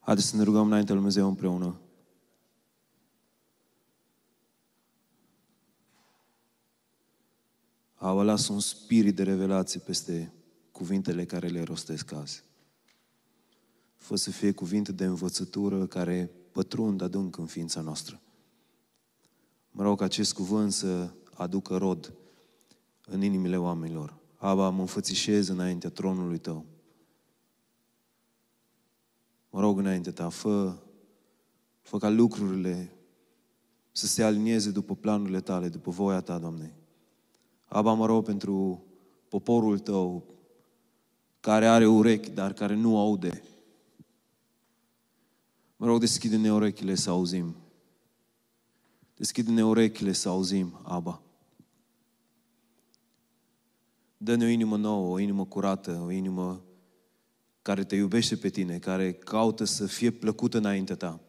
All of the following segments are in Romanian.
Haideți să ne rugăm înainte lui Dumnezeu împreună. Aba, lasă un spirit de revelație peste cuvintele care le rostesc azi. Fă să fie cuvinte de învățătură care pătrund adânc în ființa noastră. Mă rog acest cuvânt să aducă rod în inimile oamenilor. Aba, mă înfățișez înaintea tronului Tău. Mă rog înainte Ta, fă, fă ca lucrurile să se alinieze după planurile Tale, după voia Ta, Doamne. Aba, mă rog pentru poporul Tău, care are urechi, dar care nu aude. Mă rog, deschide-ne urechile să auzim. Deschide-ne urechile să auzim, Aba. Dă-ne o inimă nouă, o inimă curată, o inimă care te iubește pe tine, care caută să fie plăcută înaintea ta.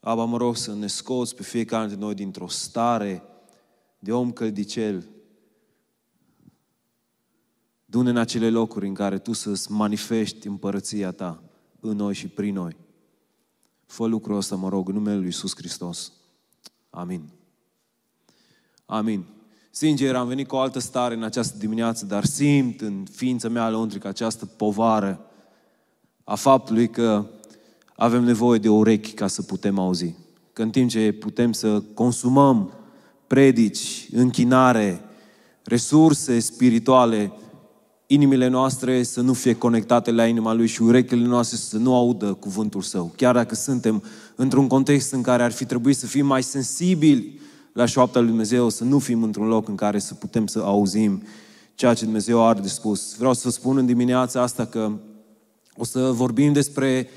Aba, mă rog să ne scoți pe fiecare dintre noi dintr-o stare de om căldicel. Du-ne în acele locuri în care Tu să-ți manifesti împărăția Ta în noi și prin noi. Fă lucrul ăsta, mă rog, în numele Lui Iisus Hristos. Amin. Amin. Sincer, am venit cu o altă stare în această dimineață, dar simt în ființa mea lăuntrică această povară a faptului că avem nevoie de urechi ca să putem auzi. Că în timp ce putem să consumăm predici, închinare, resurse spirituale, inimile noastre să nu fie conectate la inima Lui și urechile noastre să nu audă cuvântul Său. Chiar dacă suntem într-un context în care ar fi trebuit să fim mai sensibili la șoapta lui Dumnezeu, să nu fim într-un loc în care să putem să auzim ceea ce Dumnezeu are de spus. Vreau să spun în dimineața asta că o să vorbim despre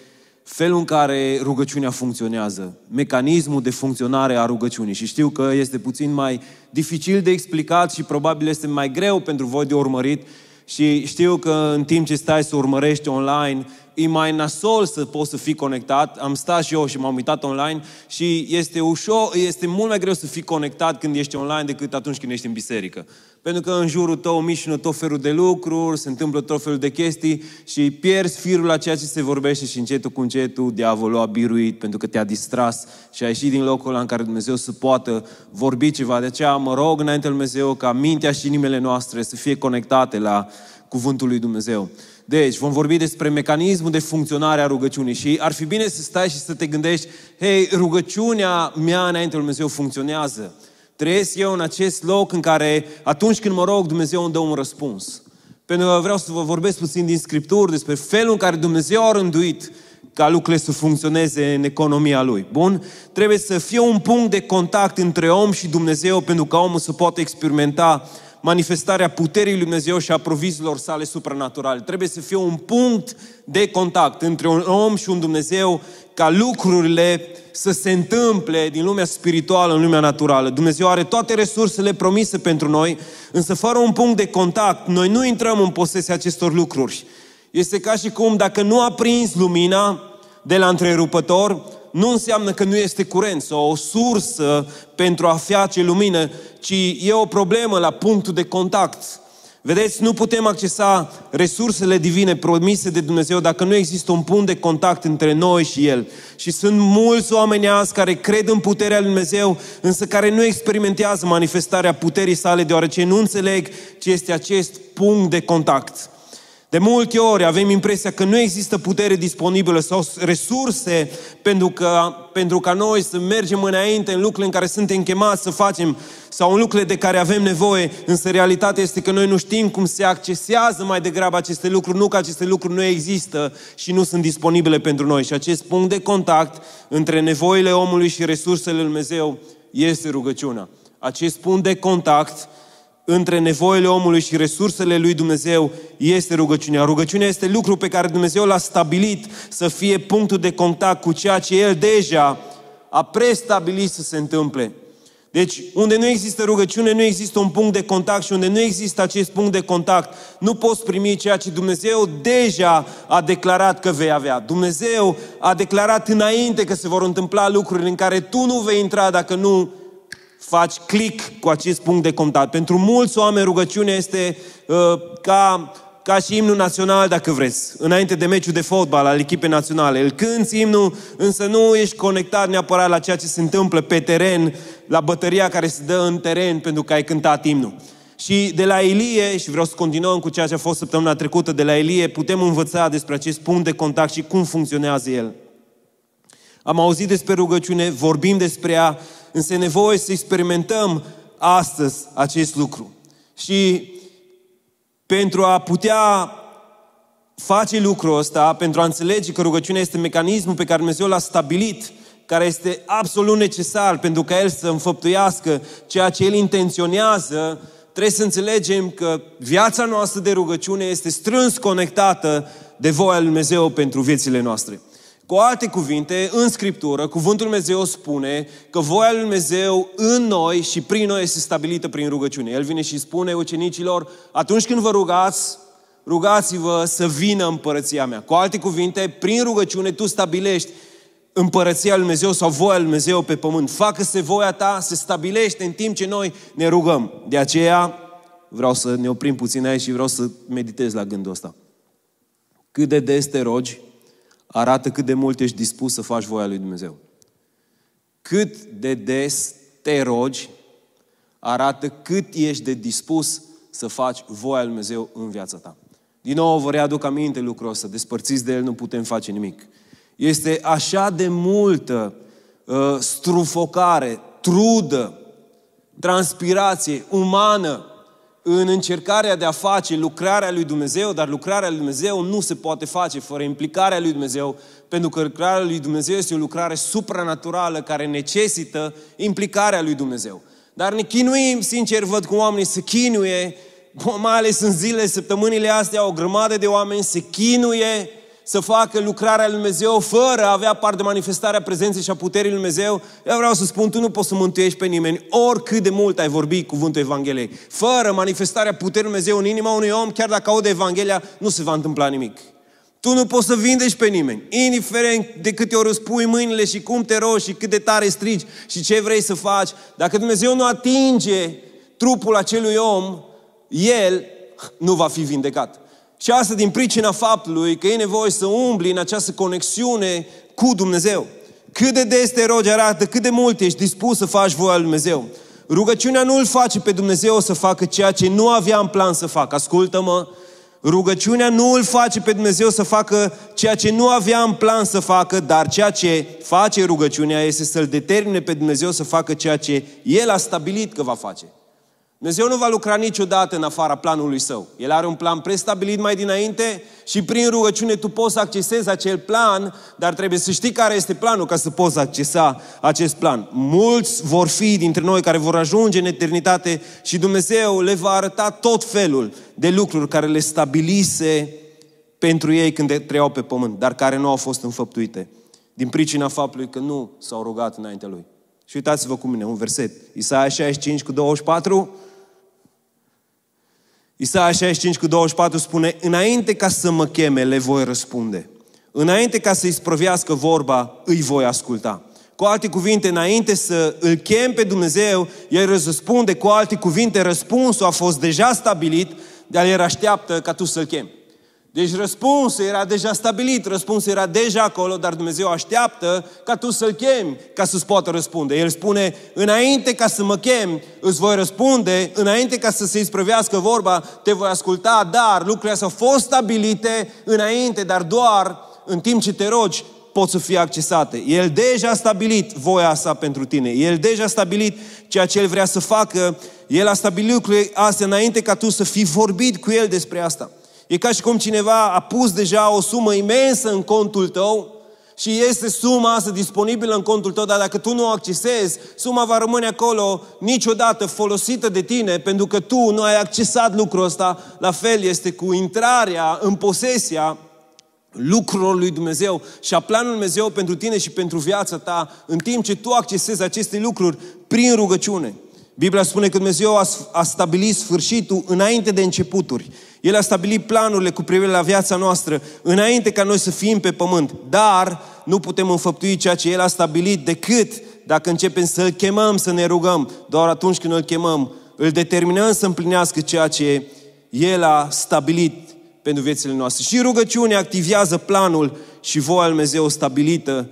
felul în care rugăciunea funcționează, mecanismul de funcționare a rugăciunii. Și știu că este puțin mai dificil de explicat și probabil este mai greu pentru voi de urmărit, și știu că în timp ce stai să urmărești online, e mai nasol să poți să fii conectat. Am stat și eu și m-am uitat online și este ușor, este mult mai greu să fii conectat când ești online decât atunci când ești în biserică. Pentru că în jurul tău mișină tot felul de lucruri, se întâmplă tot felul de chestii și pierzi firul la ceea ce se vorbește și încetul cu încetul diavolul a biruit pentru că te-a distras și a ieșit din locul ăla în care Dumnezeu să poată vorbi ceva. De aceea mă rog înainte lui Dumnezeu ca mintea și inimile noastre să fie conectate la cuvântul lui Dumnezeu. Deci, vom vorbi despre mecanismul de funcționare a rugăciunii și ar fi bine să stai și să te gândești, hei, rugăciunea mea înainte lui Dumnezeu funcționează. Trăiesc eu în acest loc în care atunci când mă rog, Dumnezeu îmi dă un răspuns. Pentru că vreau să vă vorbesc puțin din Scripturi despre felul în care Dumnezeu a rânduit ca lucrurile să funcționeze în economia lui. Bun? Trebuie să fie un punct de contact între om și Dumnezeu pentru ca omul să poată experimenta manifestarea puterii lui Dumnezeu și a provizilor sale supranaturale. Trebuie să fie un punct de contact între un om și un Dumnezeu ca lucrurile să se întâmple din lumea spirituală în lumea naturală. Dumnezeu are toate resursele promise pentru noi, însă fără un punct de contact, noi nu intrăm în posesia acestor lucruri. Este ca și cum dacă nu a prins lumina de la întrerupător, nu înseamnă că nu este curent sau o sursă pentru a face lumină, ci e o problemă la punctul de contact. Vedeți, nu putem accesa resursele divine promise de Dumnezeu dacă nu există un punct de contact între noi și El. Și sunt mulți oameni azi care cred în puterea Lui Dumnezeu, însă care nu experimentează manifestarea puterii sale, deoarece nu înțeleg ce este acest punct de contact. De multe ori avem impresia că nu există putere disponibilă sau resurse pentru, că, pentru ca noi să mergem înainte în lucrurile în care suntem chemați să facem sau în lucrurile de care avem nevoie, însă realitatea este că noi nu știm cum se accesează mai degrabă aceste lucruri, nu că aceste lucruri nu există și nu sunt disponibile pentru noi. Și acest punct de contact între nevoile omului și resursele lui Dumnezeu este rugăciunea. Acest punct de contact între nevoile omului și resursele lui Dumnezeu este rugăciunea. Rugăciunea este lucru pe care Dumnezeu l-a stabilit să fie punctul de contact cu ceea ce El deja a prestabilit să se întâmple. Deci, unde nu există rugăciune, nu există un punct de contact și unde nu există acest punct de contact, nu poți primi ceea ce Dumnezeu deja a declarat că vei avea. Dumnezeu a declarat înainte că se vor întâmpla lucruri în care tu nu vei intra dacă nu faci click cu acest punct de contact. Pentru mulți oameni rugăciunea este uh, ca ca și imnul național, dacă vreți, înainte de meciul de fotbal al echipei naționale. Îl cânti imnul, însă nu ești conectat neapărat la ceea ce se întâmplă pe teren, la bătăria care se dă în teren pentru că ai cântat imnul. Și de la Elie, și vreau să continuăm cu ceea ce a fost săptămâna trecută, de la Elie putem învăța despre acest punct de contact și cum funcționează el. Am auzit despre rugăciune, vorbim despre ea, însă e nevoie să experimentăm astăzi acest lucru. Și pentru a putea face lucrul ăsta, pentru a înțelege că rugăciunea este mecanismul pe care Dumnezeu l-a stabilit, care este absolut necesar pentru ca El să înfăptuiască ceea ce El intenționează, trebuie să înțelegem că viața noastră de rugăciune este strâns conectată de voia Lui Dumnezeu pentru viețile noastre. Cu alte cuvinte, în Scriptură, Cuvântul Dumnezeu spune că voia Lui Dumnezeu în noi și prin noi este stabilită prin rugăciune. El vine și spune ucenicilor, atunci când vă rugați, rugați-vă să vină împărăția mea. Cu alte cuvinte, prin rugăciune tu stabilești împărăția Lui Dumnezeu sau voia Lui Dumnezeu pe pământ. Facă-se voia ta, se stabilește în timp ce noi ne rugăm. De aceea vreau să ne oprim puțin aici și vreau să meditez la gândul ăsta. Cât de des te rogi, arată cât de mult ești dispus să faci voia lui Dumnezeu. Cât de des te rogi, arată cât ești de dispus să faci voia lui Dumnezeu în viața ta. Din nou vă readuc aminte lucrul ăsta, despărțiți de el nu putem face nimic. Este așa de multă uh, strufocare, trudă, transpirație umană în încercarea de a face lucrarea lui Dumnezeu, dar lucrarea lui Dumnezeu nu se poate face fără implicarea lui Dumnezeu, pentru că lucrarea lui Dumnezeu este o lucrare supranaturală care necesită implicarea lui Dumnezeu. Dar ne chinuim, sincer, văd cum oamenii se chinuie, mai ales în zilele, săptămânile astea, o grămadă de oameni se chinuie să facă lucrarea lui Dumnezeu fără a avea parte de manifestarea prezenței și a puterii lui Dumnezeu, eu vreau să spun, tu nu poți să mântuiești pe nimeni, oricât de mult ai vorbit cuvântul Evangheliei. Fără manifestarea puterii lui Dumnezeu în inima unui om, chiar dacă aude Evanghelia, nu se va întâmpla nimic. Tu nu poți să vindești pe nimeni, indiferent de câte ori îți pui mâinile și cum te rogi și cât de tare strigi și ce vrei să faci. Dacă Dumnezeu nu atinge trupul acelui om, el nu va fi vindecat. Și asta din pricina faptului că e nevoie să umbli în această conexiune cu Dumnezeu. Cât de des te rogi arată cât de mult ești dispus să faci voia lui Dumnezeu. Rugăciunea nu îl face pe Dumnezeu să facă ceea ce nu avea în plan să facă. Ascultă-mă, rugăciunea nu îl face pe Dumnezeu să facă ceea ce nu avea în plan să facă, dar ceea ce face rugăciunea este să-L determine pe Dumnezeu să facă ceea ce El a stabilit că va face. Dumnezeu nu va lucra niciodată în afara planului său. El are un plan prestabilit mai dinainte și prin rugăciune tu poți să accesezi acel plan, dar trebuie să știi care este planul ca să poți accesa acest plan. Mulți vor fi dintre noi care vor ajunge în eternitate și Dumnezeu le va arăta tot felul de lucruri care le stabilise pentru ei când trăiau pe pământ, dar care nu au fost înfăptuite din pricina faptului că nu s-au rugat înaintea Lui. Și uitați-vă cu mine un verset. Isaia 65 cu 24 Isaia 65 cu 24 spune, înainte ca să mă cheme, le voi răspunde. Înainte ca să-i sprovească vorba, îi voi asculta. Cu alte cuvinte, înainte să îl chem pe Dumnezeu, el răspunde cu alte cuvinte, răspunsul a fost deja stabilit, dar el așteaptă ca tu să-l chemi. Deci răspunsul era deja stabilit, răspunsul era deja acolo, dar Dumnezeu așteaptă ca tu să-L chemi ca să-ți poată răspunde. El spune, înainte ca să mă chem, îți voi răspunde, înainte ca să se isprăvească vorba, te voi asculta, dar lucrurile astea au fost stabilite înainte, dar doar în timp ce te rogi pot să fie accesate. El deja a stabilit voia sa pentru tine. El deja a stabilit ceea ce El vrea să facă. El a stabilit lucrurile astea înainte ca tu să fii vorbit cu El despre asta. E ca și cum cineva a pus deja o sumă imensă în contul tău și este suma asta disponibilă în contul tău, dar dacă tu nu o accesezi, suma va rămâne acolo niciodată folosită de tine, pentru că tu nu ai accesat lucrul ăsta. La fel este cu intrarea în posesia lucrurilor lui Dumnezeu și a planului Dumnezeu pentru tine și pentru viața ta, în timp ce tu accesezi aceste lucruri prin rugăciune. Biblia spune că Dumnezeu a, a stabilit sfârșitul înainte de începuturi. El a stabilit planurile cu privire la viața noastră înainte ca noi să fim pe pământ. Dar nu putem înfăptui ceea ce El a stabilit decât dacă începem să-L chemăm, să ne rugăm. Doar atunci când îl chemăm, îl determinăm să împlinească ceea ce El a stabilit pentru viețile noastre. Și rugăciunea activează planul și voia lui Dumnezeu stabilită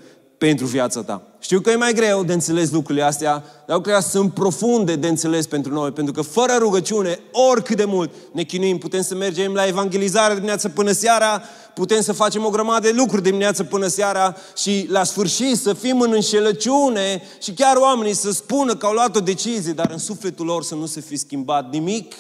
pentru viața ta. Știu că e mai greu de înțeles lucrurile astea, dar lucrurile astea sunt profunde de înțeles pentru noi, pentru că fără rugăciune, oricât de mult ne chinuim, putem să mergem la evangelizare dimineața până seara, putem să facem o grămadă de lucruri dimineața până seara și la sfârșit să fim în înșelăciune și chiar oamenii să spună că au luat o decizie, dar în sufletul lor să nu se fi schimbat nimic,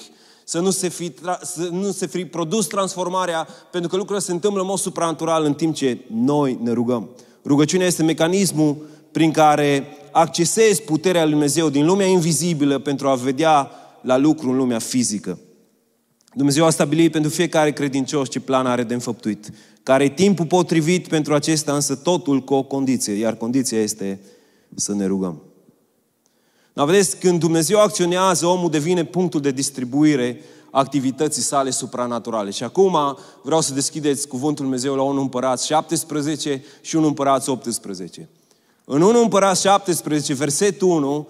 să nu se fi, să nu se fi produs transformarea, pentru că lucrurile se întâmplă în mod supranatural în timp ce noi ne rugăm. Rugăciunea este mecanismul prin care accesezi puterea lui Dumnezeu din lumea invizibilă pentru a vedea la lucru în lumea fizică. Dumnezeu a stabilit pentru fiecare credincios ce plan are de înfăptuit. Care e timpul potrivit pentru acesta, însă totul cu o condiție, iar condiția este să ne rugăm. Dar vedeți, când Dumnezeu acționează, omul devine punctul de distribuire activității sale supranaturale. Și acum vreau să deschideți cuvântul Dumnezeu la 1 Împărați 17 și 1 Împărați 18. În 1 Împărați 17, versetul 1,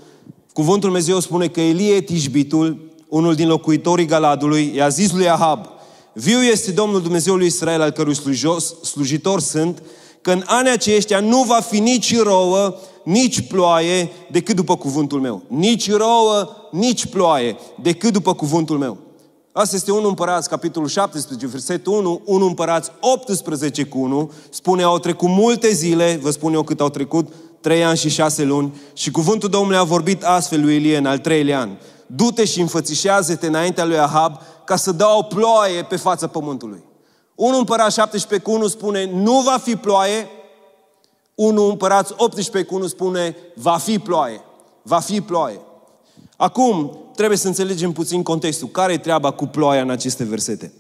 cuvântul Dumnezeu spune că Elie Tijbitul, unul din locuitorii Galadului, i-a zis lui Ahab, Viu este Domnul Dumnezeului Israel, al cărui slujos, slujitor sunt, că în anii aceștia nu va fi nici rouă, nici ploaie, decât după cuvântul meu. Nici rouă, nici ploaie, decât după cuvântul meu. Asta este 1 Împărați, capitolul 17, versetul 1, 1 Împărați 18 cu 1, spune, au trecut multe zile, vă spun eu cât au trecut, trei ani și șase luni, și cuvântul Domnului a vorbit astfel lui Ilie în al treilea an. Du-te și înfățișează-te înaintea lui Ahab ca să dau o ploaie pe fața pământului. 1 Împărat 17 cu 1 spune, nu va fi ploaie. 1 Împărați 18 cu 1 spune, va fi ploaie. Va fi ploaie. Acum, trebuie să înțelegem puțin contextul. Care e treaba cu ploaia în aceste versete?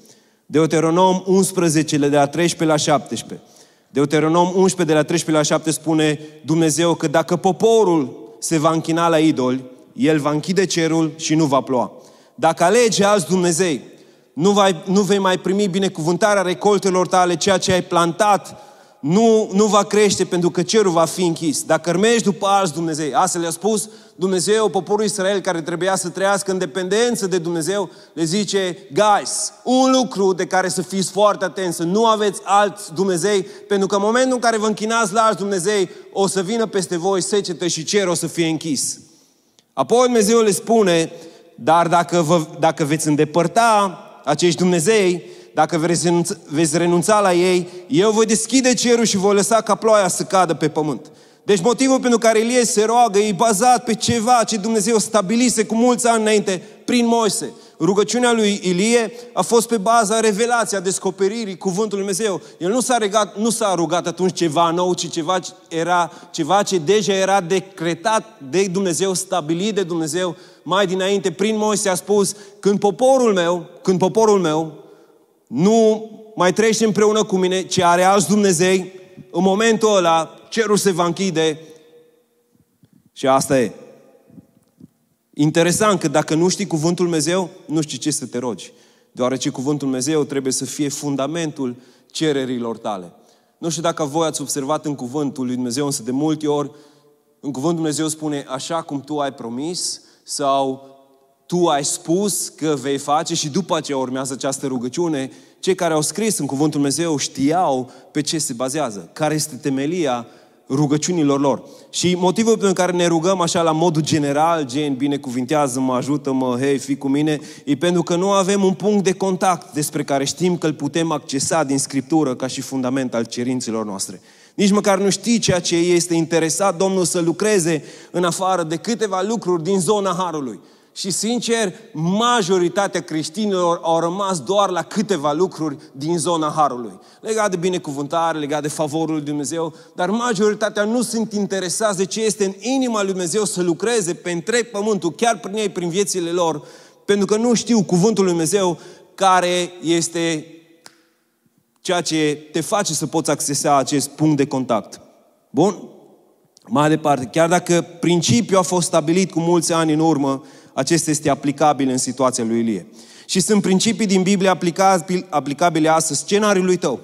Deuteronom 11, de la 13 la 17. Deuteronom 11, de la 13 la 7 spune Dumnezeu că dacă poporul se va închina la idoli, el va închide cerul și nu va ploa. Dacă alege alți Dumnezei, nu, vai, nu vei mai primi binecuvântarea recoltelor tale, ceea ce ai plantat nu, nu va crește pentru că cerul va fi închis. Dacă mergi după alți Dumnezei, asta le-a spus Dumnezeu, poporul Israel care trebuia să trăiască în dependență de Dumnezeu, le zice, guys, un lucru de care să fiți foarte atenți, să nu aveți alți Dumnezei, pentru că în momentul în care vă închinați la alți Dumnezei, o să vină peste voi secetă și cerul o să fie închis. Apoi Dumnezeu le spune, dar dacă, vă, dacă veți îndepărta acești Dumnezei, dacă veți renunța, veți renunța la ei, eu voi deschide cerul și voi lăsa ca ploaia să cadă pe pământ. Deci motivul pentru care Ilie se roagă e bazat pe ceva ce Dumnezeu stabilise cu mulți ani înainte prin Moise. Rugăciunea lui Ilie a fost pe baza revelației, a descoperirii cuvântului Dumnezeu. El nu s-a, regat, nu s-a rugat atunci ceva nou, ci ceva, era, ceva ce deja era decretat de Dumnezeu, stabilit de Dumnezeu mai dinainte. Prin Moise a spus, când poporul meu, când poporul meu nu mai trăiește împreună cu mine, ci are alți Dumnezei, în momentul ăla cerul se va închide și asta e. Interesant că dacă nu știi cuvântul Dumnezeu, nu știi ce să te rogi. Deoarece cuvântul Dumnezeu trebuie să fie fundamentul cererilor tale. Nu știu dacă voi ați observat în cuvântul lui Dumnezeu, însă de multe ori în cuvântul Dumnezeu spune așa cum tu ai promis sau tu ai spus că vei face și după aceea urmează această rugăciune. Cei care au scris în cuvântul Dumnezeu știau pe ce se bazează, care este temelia rugăciunilor lor. Și motivul pentru care ne rugăm așa la modul general, gen, binecuvintează-mă, ajută-mă, hei, fi cu mine, e pentru că nu avem un punct de contact despre care știm că îl putem accesa din Scriptură ca și fundament al cerințelor noastre. Nici măcar nu știi ceea ce este interesat Domnul să lucreze în afară de câteva lucruri din zona Harului. Și sincer, majoritatea creștinilor au rămas doar la câteva lucruri din zona Harului. Legat de binecuvântare, legat de favorul lui Dumnezeu, dar majoritatea nu sunt interesați de ce este în inima lui Dumnezeu să lucreze pe întreg pământul, chiar prin ei, prin viețile lor, pentru că nu știu cuvântul lui Dumnezeu care este ceea ce te face să poți accesa acest punct de contact. Bun? Mai departe, chiar dacă principiul a fost stabilit cu mulți ani în urmă, acesta este aplicabil în situația lui Ilie. Și sunt principii din Biblie aplicabile, aplicabile astăzi scenariului tău,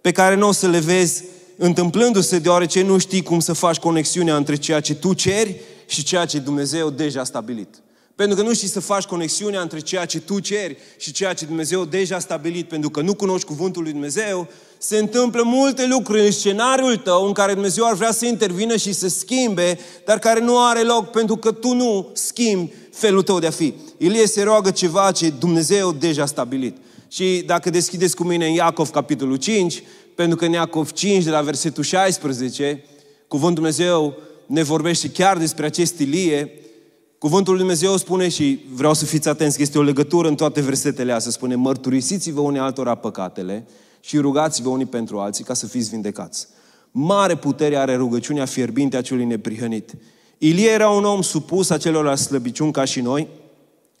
pe care nu o să le vezi întâmplându-se deoarece nu știi cum să faci conexiunea între ceea ce tu ceri și ceea ce Dumnezeu deja a stabilit. Pentru că nu știi să faci conexiunea între ceea ce tu ceri și ceea ce Dumnezeu deja a stabilit, pentru că nu cunoști cuvântul lui Dumnezeu, se întâmplă multe lucruri în scenariul tău în care Dumnezeu ar vrea să intervină și să schimbe, dar care nu are loc pentru că tu nu schimbi felul tău de a fi. Ilie se roagă ceva ce Dumnezeu deja a stabilit. Și dacă deschideți cu mine în Iacov, capitolul 5, pentru că în Iacov 5, de la versetul 16, cuvântul Dumnezeu ne vorbește chiar despre acest Ilie, Cuvântul lui Dumnezeu spune și vreau să fiți atenți că este o legătură în toate versetele astea. Spune, mărturisiți-vă unii altora păcatele și rugați-vă unii pentru alții ca să fiți vindecați. Mare putere are rugăciunea fierbinte a celui neprihănit. Ilie era un om supus acelor slăbiciuni ca și noi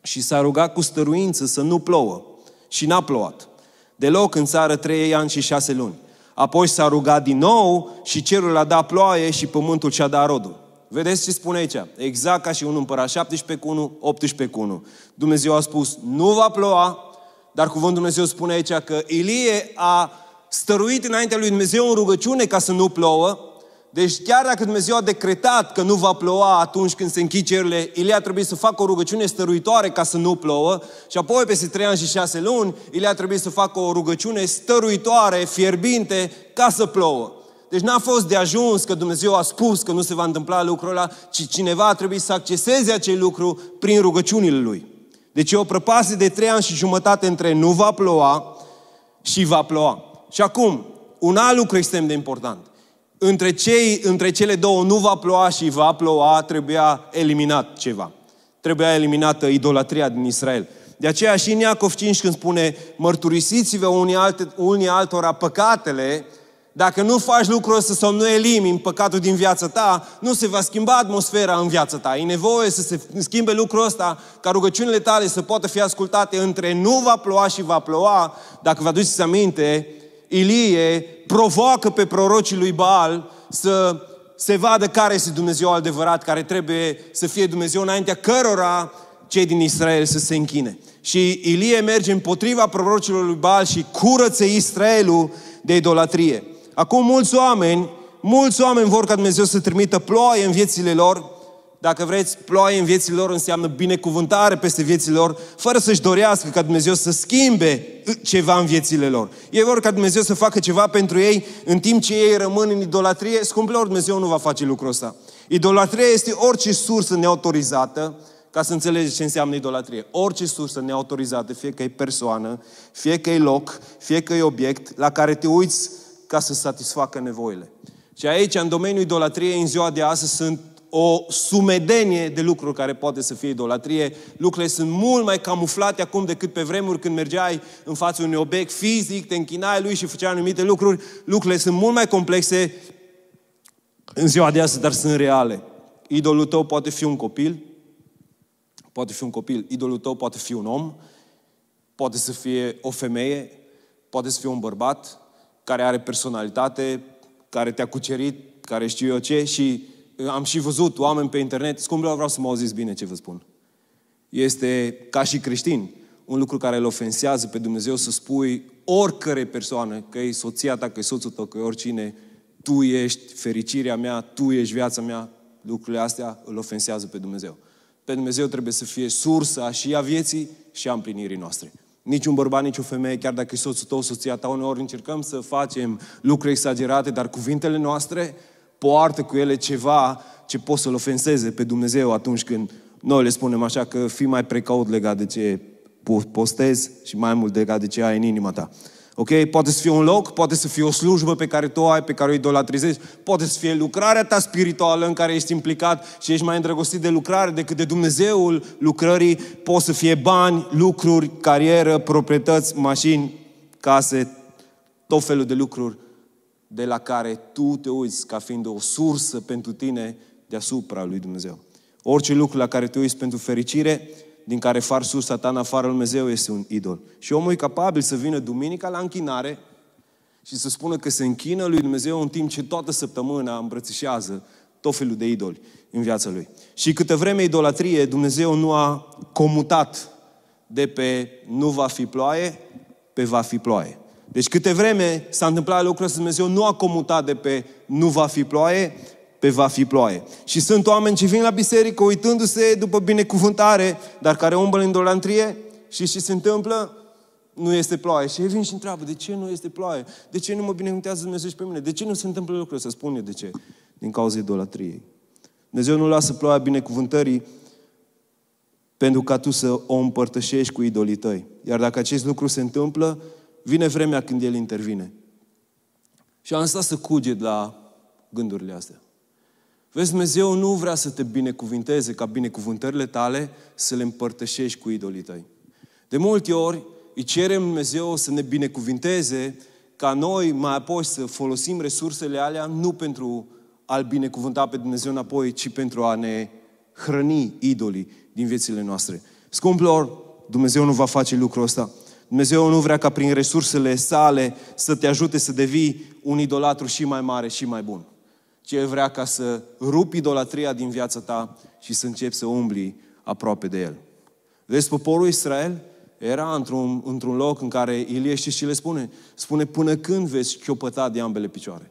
și s-a rugat cu stăruință să nu plouă. Și n-a plouat. Deloc în țară trei ani și șase luni. Apoi s-a rugat din nou și cerul a dat ploaie și pământul și-a dat rodul. Vedeți ce spune aici? Exact ca și un împărat 17 cu 1, 18 cu 1. Dumnezeu a spus, nu va ploua, dar cuvântul Dumnezeu spune aici că Ilie a stăruit înaintea lui Dumnezeu în rugăciune ca să nu plouă. Deci chiar dacă Dumnezeu a decretat că nu va ploua atunci când se închid cerurile, Ilie a trebuit să facă o rugăciune stăruitoare ca să nu plouă și apoi peste trei ani și șase luni, Ilie a trebuit să facă o rugăciune stăruitoare, fierbinte, ca să plouă. Deci n-a fost de ajuns că Dumnezeu a spus că nu se va întâmpla lucrul ăla, ci cineva a trebuit să acceseze acel lucru prin rugăciunile lui. Deci e o prăpastie de trei ani și jumătate între nu va ploua și va ploua. Și acum, un alt lucru extrem de important. Între, cei, între cele două nu va ploua și va ploua, trebuia eliminat ceva. Trebuia eliminată idolatria din Israel. De aceea și în Iacov 5 când spune mărturisiți-vă unii, alte, unii altora păcatele, dacă nu faci lucrul ăsta sau nu elimini păcatul din viața ta, nu se va schimba atmosfera în viața ta. E nevoie să se schimbe lucrul ăsta ca rugăciunile tale să poată fi ascultate între nu va ploua și va ploua. Dacă vă aduceți aminte, Ilie provoacă pe prorocii lui Baal să se vadă care este Dumnezeu adevărat, care trebuie să fie Dumnezeu înaintea cărora cei din Israel să se închine. Și Ilie merge împotriva prorocilor lui Baal și curăță Israelul de idolatrie. Acum mulți oameni, mulți oameni vor ca Dumnezeu să trimită ploaie în viețile lor. Dacă vreți, ploaie în viețile lor înseamnă binecuvântare peste viețile lor, fără să-și dorească ca Dumnezeu să schimbe ceva în viețile lor. Ei vor ca Dumnezeu să facă ceva pentru ei în timp ce ei rămân în idolatrie. Scumpilor, Dumnezeu nu va face lucrul ăsta. Idolatria este orice sursă neautorizată, ca să înțelegeți ce înseamnă idolatrie. Orice sursă neautorizată, fie că e persoană, fie că e loc, fie că e obiect, la care te uiți ca să satisfacă nevoile. Și aici, în domeniul idolatriei, în ziua de astăzi, sunt o sumedenie de lucruri care poate să fie idolatrie. Lucrurile sunt mult mai camuflate acum decât pe vremuri când mergeai în fața unui obiect fizic, te închinai lui și făceai anumite lucruri. Lucrurile sunt mult mai complexe în ziua de astăzi, dar sunt reale. Idolul tău poate fi un copil, poate fi un copil, idolul tău poate fi un om, poate să fie o femeie, poate să fie un bărbat, care are personalitate, care te-a cucerit, care știu eu ce și uh, am și văzut oameni pe internet, scumpilor, vreau să mă auziți bine ce vă spun. Este, ca și creștin, un lucru care îl ofensează pe Dumnezeu să spui oricare persoană, că e soția ta, că e soțul tău, că e oricine, tu ești fericirea mea, tu ești viața mea, lucrurile astea îl ofensează pe Dumnezeu. Pe Dumnezeu trebuie să fie sursa și a vieții și a împlinirii noastre. Niciun bărbat, nici o femeie, chiar dacă e soțul tău, soția ta, uneori încercăm să facem lucruri exagerate, dar cuvintele noastre poartă cu ele ceva ce poate să-L ofenseze pe Dumnezeu atunci când noi le spunem așa că fii mai precaut legat de ce postezi și mai mult legat de ce ai în inima ta. Ok? Poate să fie un loc, poate să fie o slujbă pe care tu o ai, pe care o idolatrizezi, poate să fie lucrarea ta spirituală în care ești implicat și ești mai îndrăgostit de lucrare decât de Dumnezeul lucrării, poate să fie bani, lucruri, carieră, proprietăți, mașini, case, tot felul de lucruri de la care tu te uiți ca fiind o sursă pentru tine deasupra lui Dumnezeu. Orice lucru la care te uiți pentru fericire, din care far sus satan afară Dumnezeu este un idol. Și omul e capabil să vină duminica la închinare și să spună că se închină lui Dumnezeu în timp ce toată săptămâna îmbrățișează tot felul de idoli în viața lui. Și câte vreme idolatrie, Dumnezeu nu a comutat de pe nu va fi ploaie, pe va fi ploaie. Deci câte vreme s-a întâmplat lucrul ăsta, Dumnezeu nu a comutat de pe nu va fi ploaie, pe va fi ploaie. Și sunt oameni ce vin la biserică uitându-se după binecuvântare, dar care umblă în dolantrie și ce se întâmplă? Nu este ploaie. Și ei vin și întreabă, de ce nu este ploaie? De ce nu mă binecuvântează Dumnezeu și pe mine? De ce nu se întâmplă lucrurile? Să spun eu de ce. Din cauza idolatriei. Dumnezeu nu lasă ploaia binecuvântării pentru ca tu să o împărtășești cu idolii tăi. Iar dacă acest lucru se întâmplă, vine vremea când El intervine. Și am stat să cuget la gândurile astea. Vezi, Dumnezeu nu vrea să te binecuvinteze ca binecuvântările tale să le împărtășești cu idolii tăi. De multe ori îi cerem Dumnezeu să ne binecuvinteze ca noi mai apoi să folosim resursele alea nu pentru a-L binecuvânta pe Dumnezeu înapoi, ci pentru a ne hrăni idolii din viețile noastre. Scumpilor, Dumnezeu nu va face lucrul ăsta. Dumnezeu nu vrea ca prin resursele sale să te ajute să devii un idolatru și mai mare și mai bun. Ci El vrea ca să rupi idolatria din viața ta și să începi să umbli aproape de El. Vezi, poporul Israel era într-un, într-un loc în care Ilie știți ce le spune? Spune, până când veți șchiopăta de ambele picioare?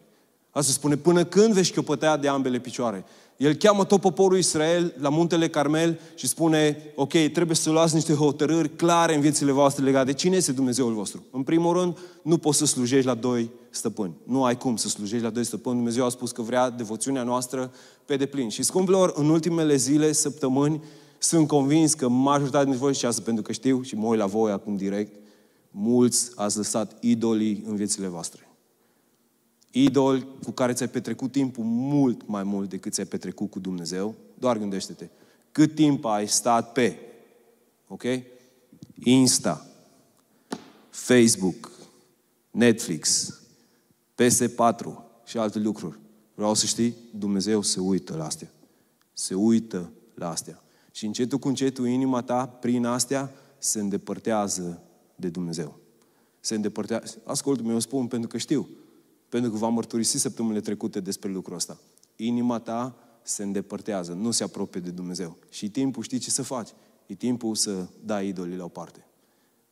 Asta spune, până când veți șchiopăta de ambele picioare? El cheamă tot poporul Israel la muntele Carmel și spune, ok, trebuie să luați niște hotărâri clare în viețile voastre legate de cine este Dumnezeul vostru. În primul rând, nu poți să slujești la doi stăpâni. Nu ai cum să slujești la doi stăpâni. Dumnezeu a spus că vrea devoțiunea noastră pe deplin. Și scumpilor, în ultimele zile, săptămâni, sunt convins că majoritatea dintre voi, și asta pentru că știu și mă uit la voi acum direct, mulți ați lăsat idolii în viețile voastre. Idoli cu care ți-ai petrecut timpul mult mai mult decât ți-ai petrecut cu Dumnezeu. Doar gândește-te. Cât timp ai stat pe, ok? Insta, Facebook, Netflix, PS4 și alte lucruri. Vreau să știi, Dumnezeu se uită la astea. Se uită la astea. Și încetul cu încetul inima ta, prin astea, se îndepărtează de Dumnezeu. Se îndepărtează. Ascultă-mă, eu spun pentru că știu. Pentru că v-am mărturisit săptămânile trecute despre lucrul ăsta. Inima ta se îndepărtează, nu se apropie de Dumnezeu. Și timpul știi ce să faci. E timpul să dai idolii la o parte.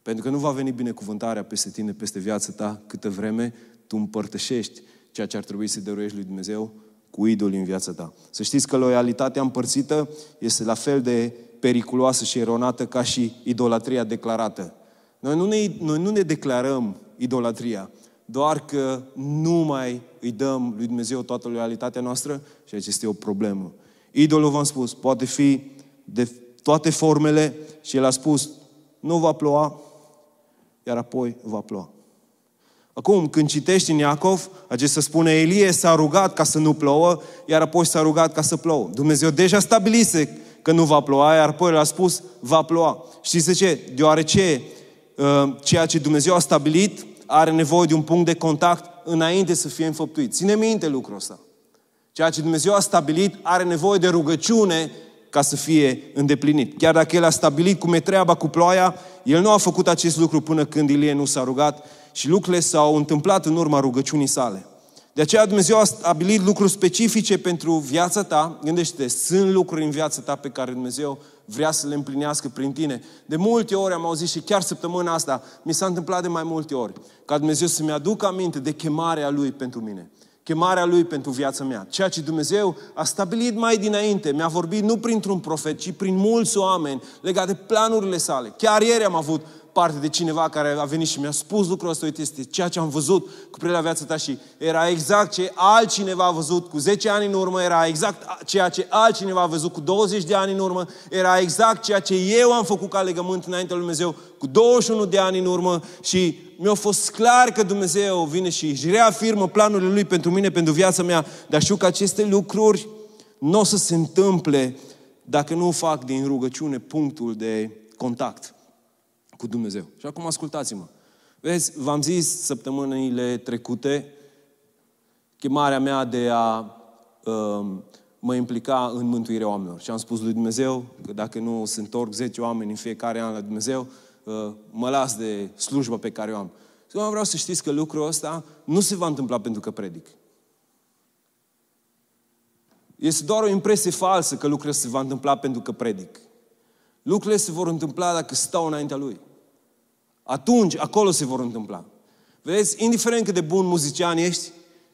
Pentru că nu va veni binecuvântarea peste tine, peste viața ta, câtă vreme tu împărtășești ceea ce ar trebui să dăruiești lui Dumnezeu cu idolii în viața ta. Să știți că loialitatea împărțită este la fel de periculoasă și eronată ca și idolatria declarată. Noi nu ne, noi nu ne declarăm idolatria, doar că nu mai îi dăm lui Dumnezeu toată loialitatea noastră și aici este o problemă. Idolul, v-am spus, poate fi de toate formele și el a spus, nu va ploua, iar apoi va ploua. Acum, când citești în Iacov, acesta spune, Elie s-a rugat ca să nu plouă, iar apoi s-a rugat ca să plouă. Dumnezeu deja stabilise că nu va ploua, iar apoi l-a spus, va ploua. Știți de ce? Deoarece uh, ceea ce Dumnezeu a stabilit are nevoie de un punct de contact înainte să fie înfăptuit. Ține minte lucrul ăsta. Ceea ce Dumnezeu a stabilit are nevoie de rugăciune ca să fie îndeplinit. Chiar dacă El a stabilit cum e treaba cu ploaia, El nu a făcut acest lucru până când Ilie nu s-a rugat și lucrurile s-au întâmplat în urma rugăciunii sale. De aceea Dumnezeu a stabilit lucruri specifice pentru viața ta. Gândește-te, sunt lucruri în viața ta pe care Dumnezeu vrea să le împlinească prin tine. De multe ori am auzit și chiar săptămâna asta mi s-a întâmplat de mai multe ori ca Dumnezeu să-mi aducă aminte de chemarea Lui pentru mine. Chemarea Lui pentru viața mea. Ceea ce Dumnezeu a stabilit mai dinainte. Mi-a vorbit nu printr-un profet, ci prin mulți oameni legate de planurile sale. Chiar ieri am avut parte de cineva care a venit și mi-a spus lucrul ăsta, uite, este ceea ce am văzut cu privire la viața ta și era exact ce altcineva a văzut cu 10 ani în urmă, era exact ceea ce altcineva a văzut cu 20 de ani în urmă, era exact ceea ce eu am făcut ca legământ înaintea lui Dumnezeu cu 21 de ani în urmă și mi-a fost clar că Dumnezeu vine și își reafirmă planurile Lui pentru mine, pentru viața mea, dar știu că aceste lucruri nu o să se întâmple dacă nu fac din rugăciune punctul de contact cu Dumnezeu. Și acum ascultați-mă. Vezi, v-am zis săptămânile trecute chemarea mea de a uh, mă implica în mântuirea oamenilor. Și am spus lui Dumnezeu că dacă nu se întorc 10 oameni în fiecare an la Dumnezeu, uh, mă las de slujba pe care o am. Și eu vreau să știți că lucrul ăsta nu se va întâmpla pentru că predic. Este doar o impresie falsă că lucrurile se va întâmpla pentru că predic. Lucrurile se vor întâmpla dacă stau înaintea Lui atunci acolo se vor întâmpla. Vezi, indiferent cât de bun muzician ești,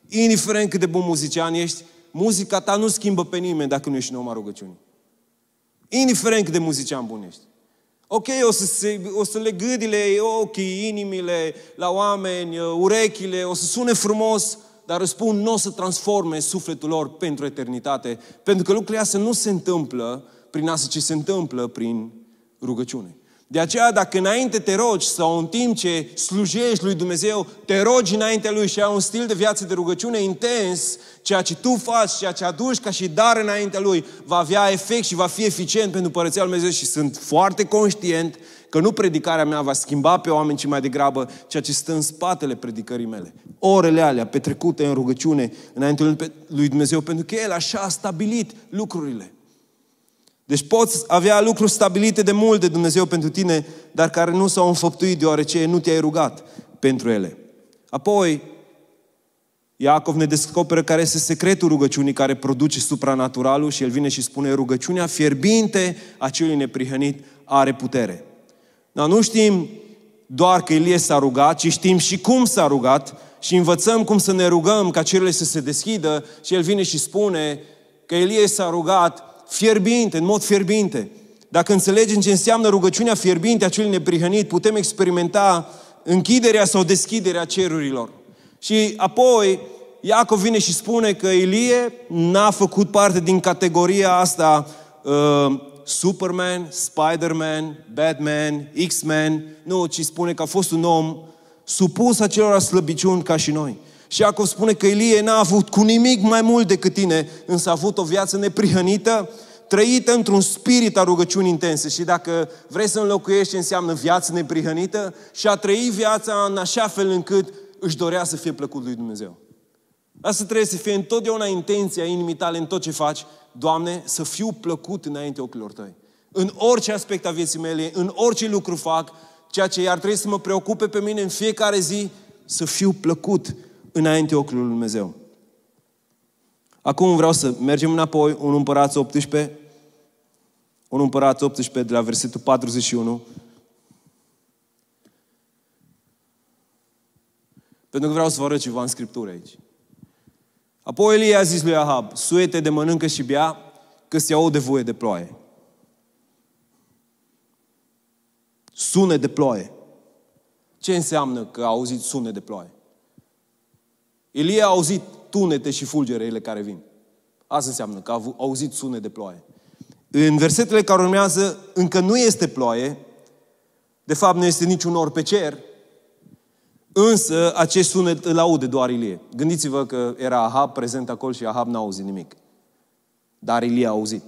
indiferent cât de bun muzician ești, muzica ta nu schimbă pe nimeni dacă nu ești în oma rugăciunii. Indiferent cât de muzician bun ești. Ok, o să, se, o să le gâdile ochii, inimile la oameni, urechile, o să sune frumos, dar răspund, nu o să transforme sufletul lor pentru eternitate, pentru că lucrurile astea nu se întâmplă prin asta, ci se întâmplă prin rugăciune. De aceea, dacă înainte te rogi sau în timp ce slujești lui Dumnezeu, te rogi înaintea Lui și ai un stil de viață de rugăciune intens, ceea ce tu faci, ceea ce aduci ca și dar înaintea Lui, va avea efect și va fi eficient pentru Părăția Lui Dumnezeu și sunt foarte conștient că nu predicarea mea va schimba pe oameni, ci mai degrabă ceea ce stă în spatele predicării mele. Orele alea petrecute în rugăciune înainte lui Dumnezeu, pentru că El așa a stabilit lucrurile. Deci poți avea lucruri stabilite de mult de Dumnezeu pentru tine, dar care nu s-au înfăptuit deoarece nu te-ai rugat pentru ele. Apoi, Iacov ne descoperă care este secretul rugăciunii care produce supranaturalul și el vine și spune rugăciunea fierbinte a celui neprihănit are putere. Dar nu știm doar că Ilie s-a rugat, ci știm și cum s-a rugat și învățăm cum să ne rugăm ca cerurile să se deschidă și el vine și spune că Ilie s-a rugat fierbinte, în mod fierbinte. Dacă înțelegem ce înseamnă rugăciunea fierbinte a celui neprihănit, putem experimenta închiderea sau deschiderea cerurilor. Și apoi, Iacov vine și spune că Ilie n-a făcut parte din categoria asta uh, Superman, Spider-Man, Batman, X-Men, nu, ci spune că a fost un om supus acelor slăbiciuni ca și noi. Și Iacov spune că Ilie n-a avut cu nimic mai mult decât tine, însă a avut o viață neprihănită, trăită într-un spirit a rugăciunii intense. Și dacă vrei să înlocuiești ce înseamnă viață neprihănită, și a trăi viața în așa fel încât își dorea să fie plăcut lui Dumnezeu. Asta trebuie să fie întotdeauna intenția inimii tale în tot ce faci. Doamne, să fiu plăcut înainte ochilor tăi. În orice aspect a vieții mele, în orice lucru fac, ceea ce ar trebui să mă preocupe pe mine în fiecare zi, să fiu plăcut înainte ochiului lui Dumnezeu. Acum vreau să mergem înapoi, un împărat 18, un împărat 18 de la versetul 41. Pentru că vreau să vă arăt ceva în Scriptură aici. Apoi Elie a zis lui Ahab, suete de mănâncă și bea, că se aude voie de ploaie. Sune de ploaie. Ce înseamnă că a auzit sune de ploaie? Elie a auzit tunete și fulgerele care vin. Asta înseamnă că a auzit sune de ploaie. În versetele care urmează, încă nu este ploaie, de fapt nu este niciun or pe cer, însă acest sunet îl aude doar Ilie. Gândiți-vă că era Ahab prezent acolo și Ahab n-a auzit nimic. Dar Ilie a auzit.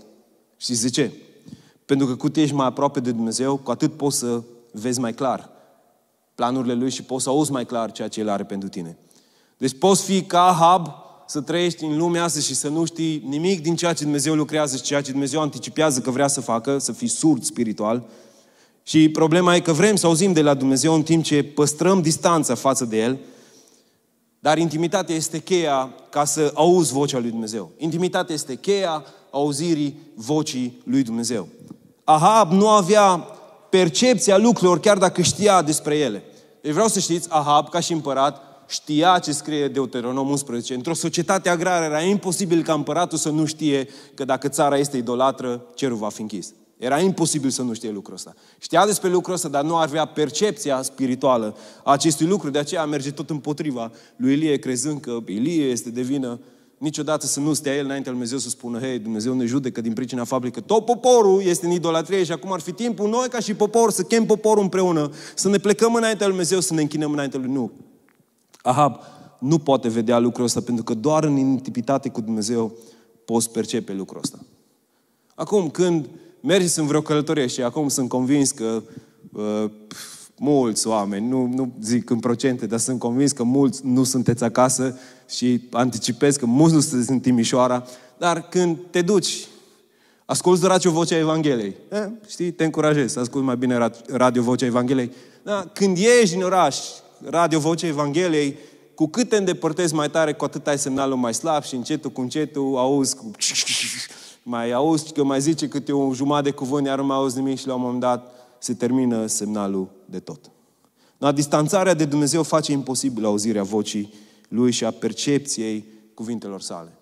Știți de ce? Pentru că cu ești mai aproape de Dumnezeu, cu atât poți să vezi mai clar planurile Lui și poți să auzi mai clar ceea ce El are pentru tine. Deci poți fi ca Ahab, să trăiești în lumea asta și să nu știi nimic din ceea ce Dumnezeu lucrează și ceea ce Dumnezeu anticipează că vrea să facă, să fii surd spiritual. Și problema e că vrem să auzim de la Dumnezeu în timp ce păstrăm distanța față de El, dar intimitatea este cheia ca să auzi vocea lui Dumnezeu. Intimitatea este cheia auzirii vocii lui Dumnezeu. Ahab nu avea percepția lucrurilor chiar dacă știa despre ele. Deci vreau să știți, Ahab, ca și împărat, știa ce scrie Deuteronom 11. Într-o societate agrară era imposibil ca împăratul să nu știe că dacă țara este idolatră, cerul va fi închis. Era imposibil să nu știe lucrul ăsta. Știa despre lucrul ăsta, dar nu avea percepția spirituală a acestui lucru. De aceea merge tot împotriva lui Ilie, crezând că Ilie este de vină. Niciodată să nu stea el înaintea lui Dumnezeu să spună, hei, Dumnezeu ne judecă din pricina faptului că tot poporul este în idolatrie și acum ar fi timpul noi ca și popor să chem poporul împreună, să ne plecăm înaintea lui Dumnezeu, să ne închinăm înaintea lui. Nu. Ahab nu poate vedea lucrul ăsta pentru că doar în intimitate cu Dumnezeu poți percepe lucrul ăsta. Acum, când mergi în vreo călătorie și acum sunt convins că uh, mulți oameni, nu, nu zic în procente, dar sunt convins că mulți nu sunteți acasă și anticipez că mulți nu sunteți în Timișoara, dar când te duci, asculți radio Vocea Evangheliei, eh, știi, te încurajezi să asculți mai bine radio Vocea Evangheliei. Da? Când ieși din oraș, radio Vocea Evangheliei, cu cât te îndepărtezi mai tare, cu atât ai semnalul mai slab și încetul cu încetul auzi cu... mai auzi că mai zice câte o jumătate de cuvânt, iar nu mai auzi nimic și la un moment dat se termină semnalul de tot. La distanțarea de Dumnezeu face imposibil auzirea vocii Lui și a percepției cuvintelor sale.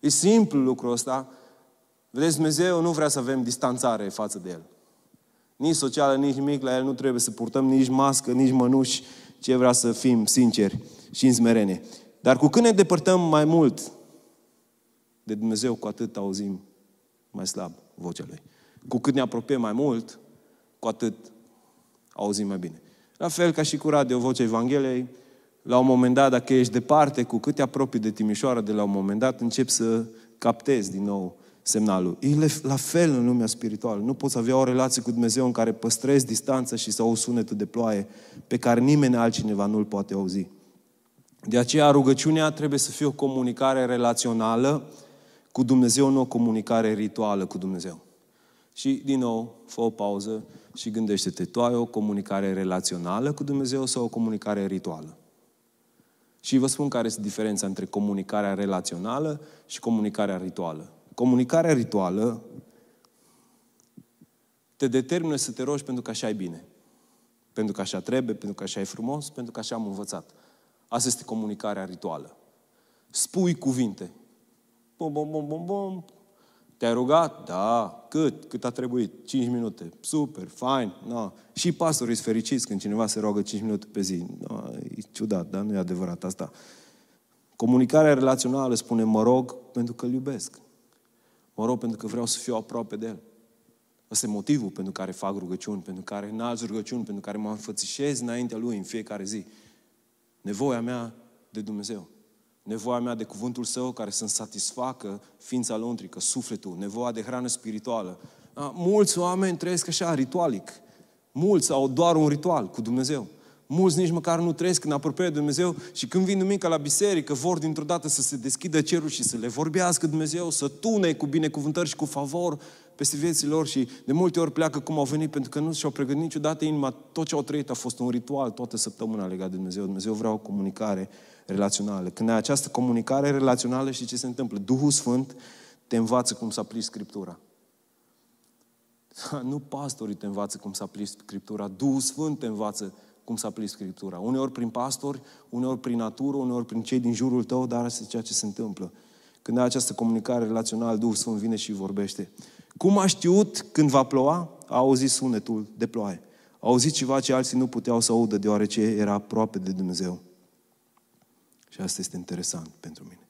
E simplu lucrul ăsta. Vedeți, Dumnezeu nu vrea să avem distanțare față de El. Nici socială, nici nimic, la El nu trebuie să purtăm nici mască, nici mănuși, ce vrea să fim sinceri și în smerenie. Dar cu când ne depărtăm mai mult de Dumnezeu, cu atât auzim mai slab vocea Lui. Cu cât ne apropiem mai mult, cu atât auzim mai bine. La fel ca și cu radio, vocea Evangheliei, la un moment dat, dacă ești departe, cu cât te apropii de Timișoara, de la un moment dat, începi să captezi din nou semnalul. E la fel în lumea spirituală. Nu poți avea o relație cu Dumnezeu în care păstrezi distanța și să auzi sunetul de ploaie pe care nimeni altcineva nu-l poate auzi. De aceea rugăciunea trebuie să fie o comunicare relațională cu Dumnezeu, nu o comunicare rituală cu Dumnezeu. Și, din nou, fă o pauză și gândește-te, tu ai o comunicare relațională cu Dumnezeu sau o comunicare rituală? Și vă spun care este diferența între comunicarea relațională și comunicarea rituală. Comunicarea rituală te determină să te rogi pentru că așa e bine. Pentru că așa trebuie, pentru că așa e frumos, pentru că așa am învățat. Asta este comunicarea rituală. Spui cuvinte. Bum, bum, bum, bum, bum. Te-ai rugat? Da. Cât? Cât a trebuit? 5 minute. Super, fine. No. Și pastorii sunt fericiți când cineva se roagă 5 minute pe zi. No, e ciudat, dar nu e adevărat asta. Comunicarea relațională spune, mă rog pentru că îl iubesc. Mă rog pentru că vreau să fiu aproape de El. Ăsta e motivul pentru care fac rugăciuni, pentru care înalți rugăciuni, pentru care mă înfățișez înaintea Lui în fiecare zi. Nevoia mea de Dumnezeu. Nevoia mea de cuvântul Său care să-mi satisfacă ființa lăuntrică, sufletul, nevoia de hrană spirituală. A, mulți oameni trăiesc așa, ritualic. Mulți au doar un ritual cu Dumnezeu. Mulți nici măcar nu trăiesc când apropie de Dumnezeu și când vin duminică la biserică vor dintr-o dată să se deschidă cerul și să le vorbească Dumnezeu, să tune cu binecuvântări și cu favor peste vieții lor și de multe ori pleacă cum au venit pentru că nu și-au pregătit niciodată inima. Tot ce au trăit a fost un ritual toată săptămâna legat de Dumnezeu. Dumnezeu vrea o comunicare relațională. Când ai această comunicare relațională, și ce se întâmplă? Duhul Sfânt te învață cum să aplici Scriptura. Nu pastorii te învață cum să aplici Scriptura, Duhul Sfânt te învață cum să aplici Scriptura. Uneori prin pastori, uneori prin natură, uneori prin cei din jurul tău, dar asta e ceea ce se întâmplă. Când ai această comunicare relațională, Duhul Sfânt vine și vorbește. Cum a știut când va ploua? A auzit sunetul de ploaie. A auzit ceva ce alții nu puteau să audă, deoarece era aproape de Dumnezeu. Și asta este interesant pentru mine.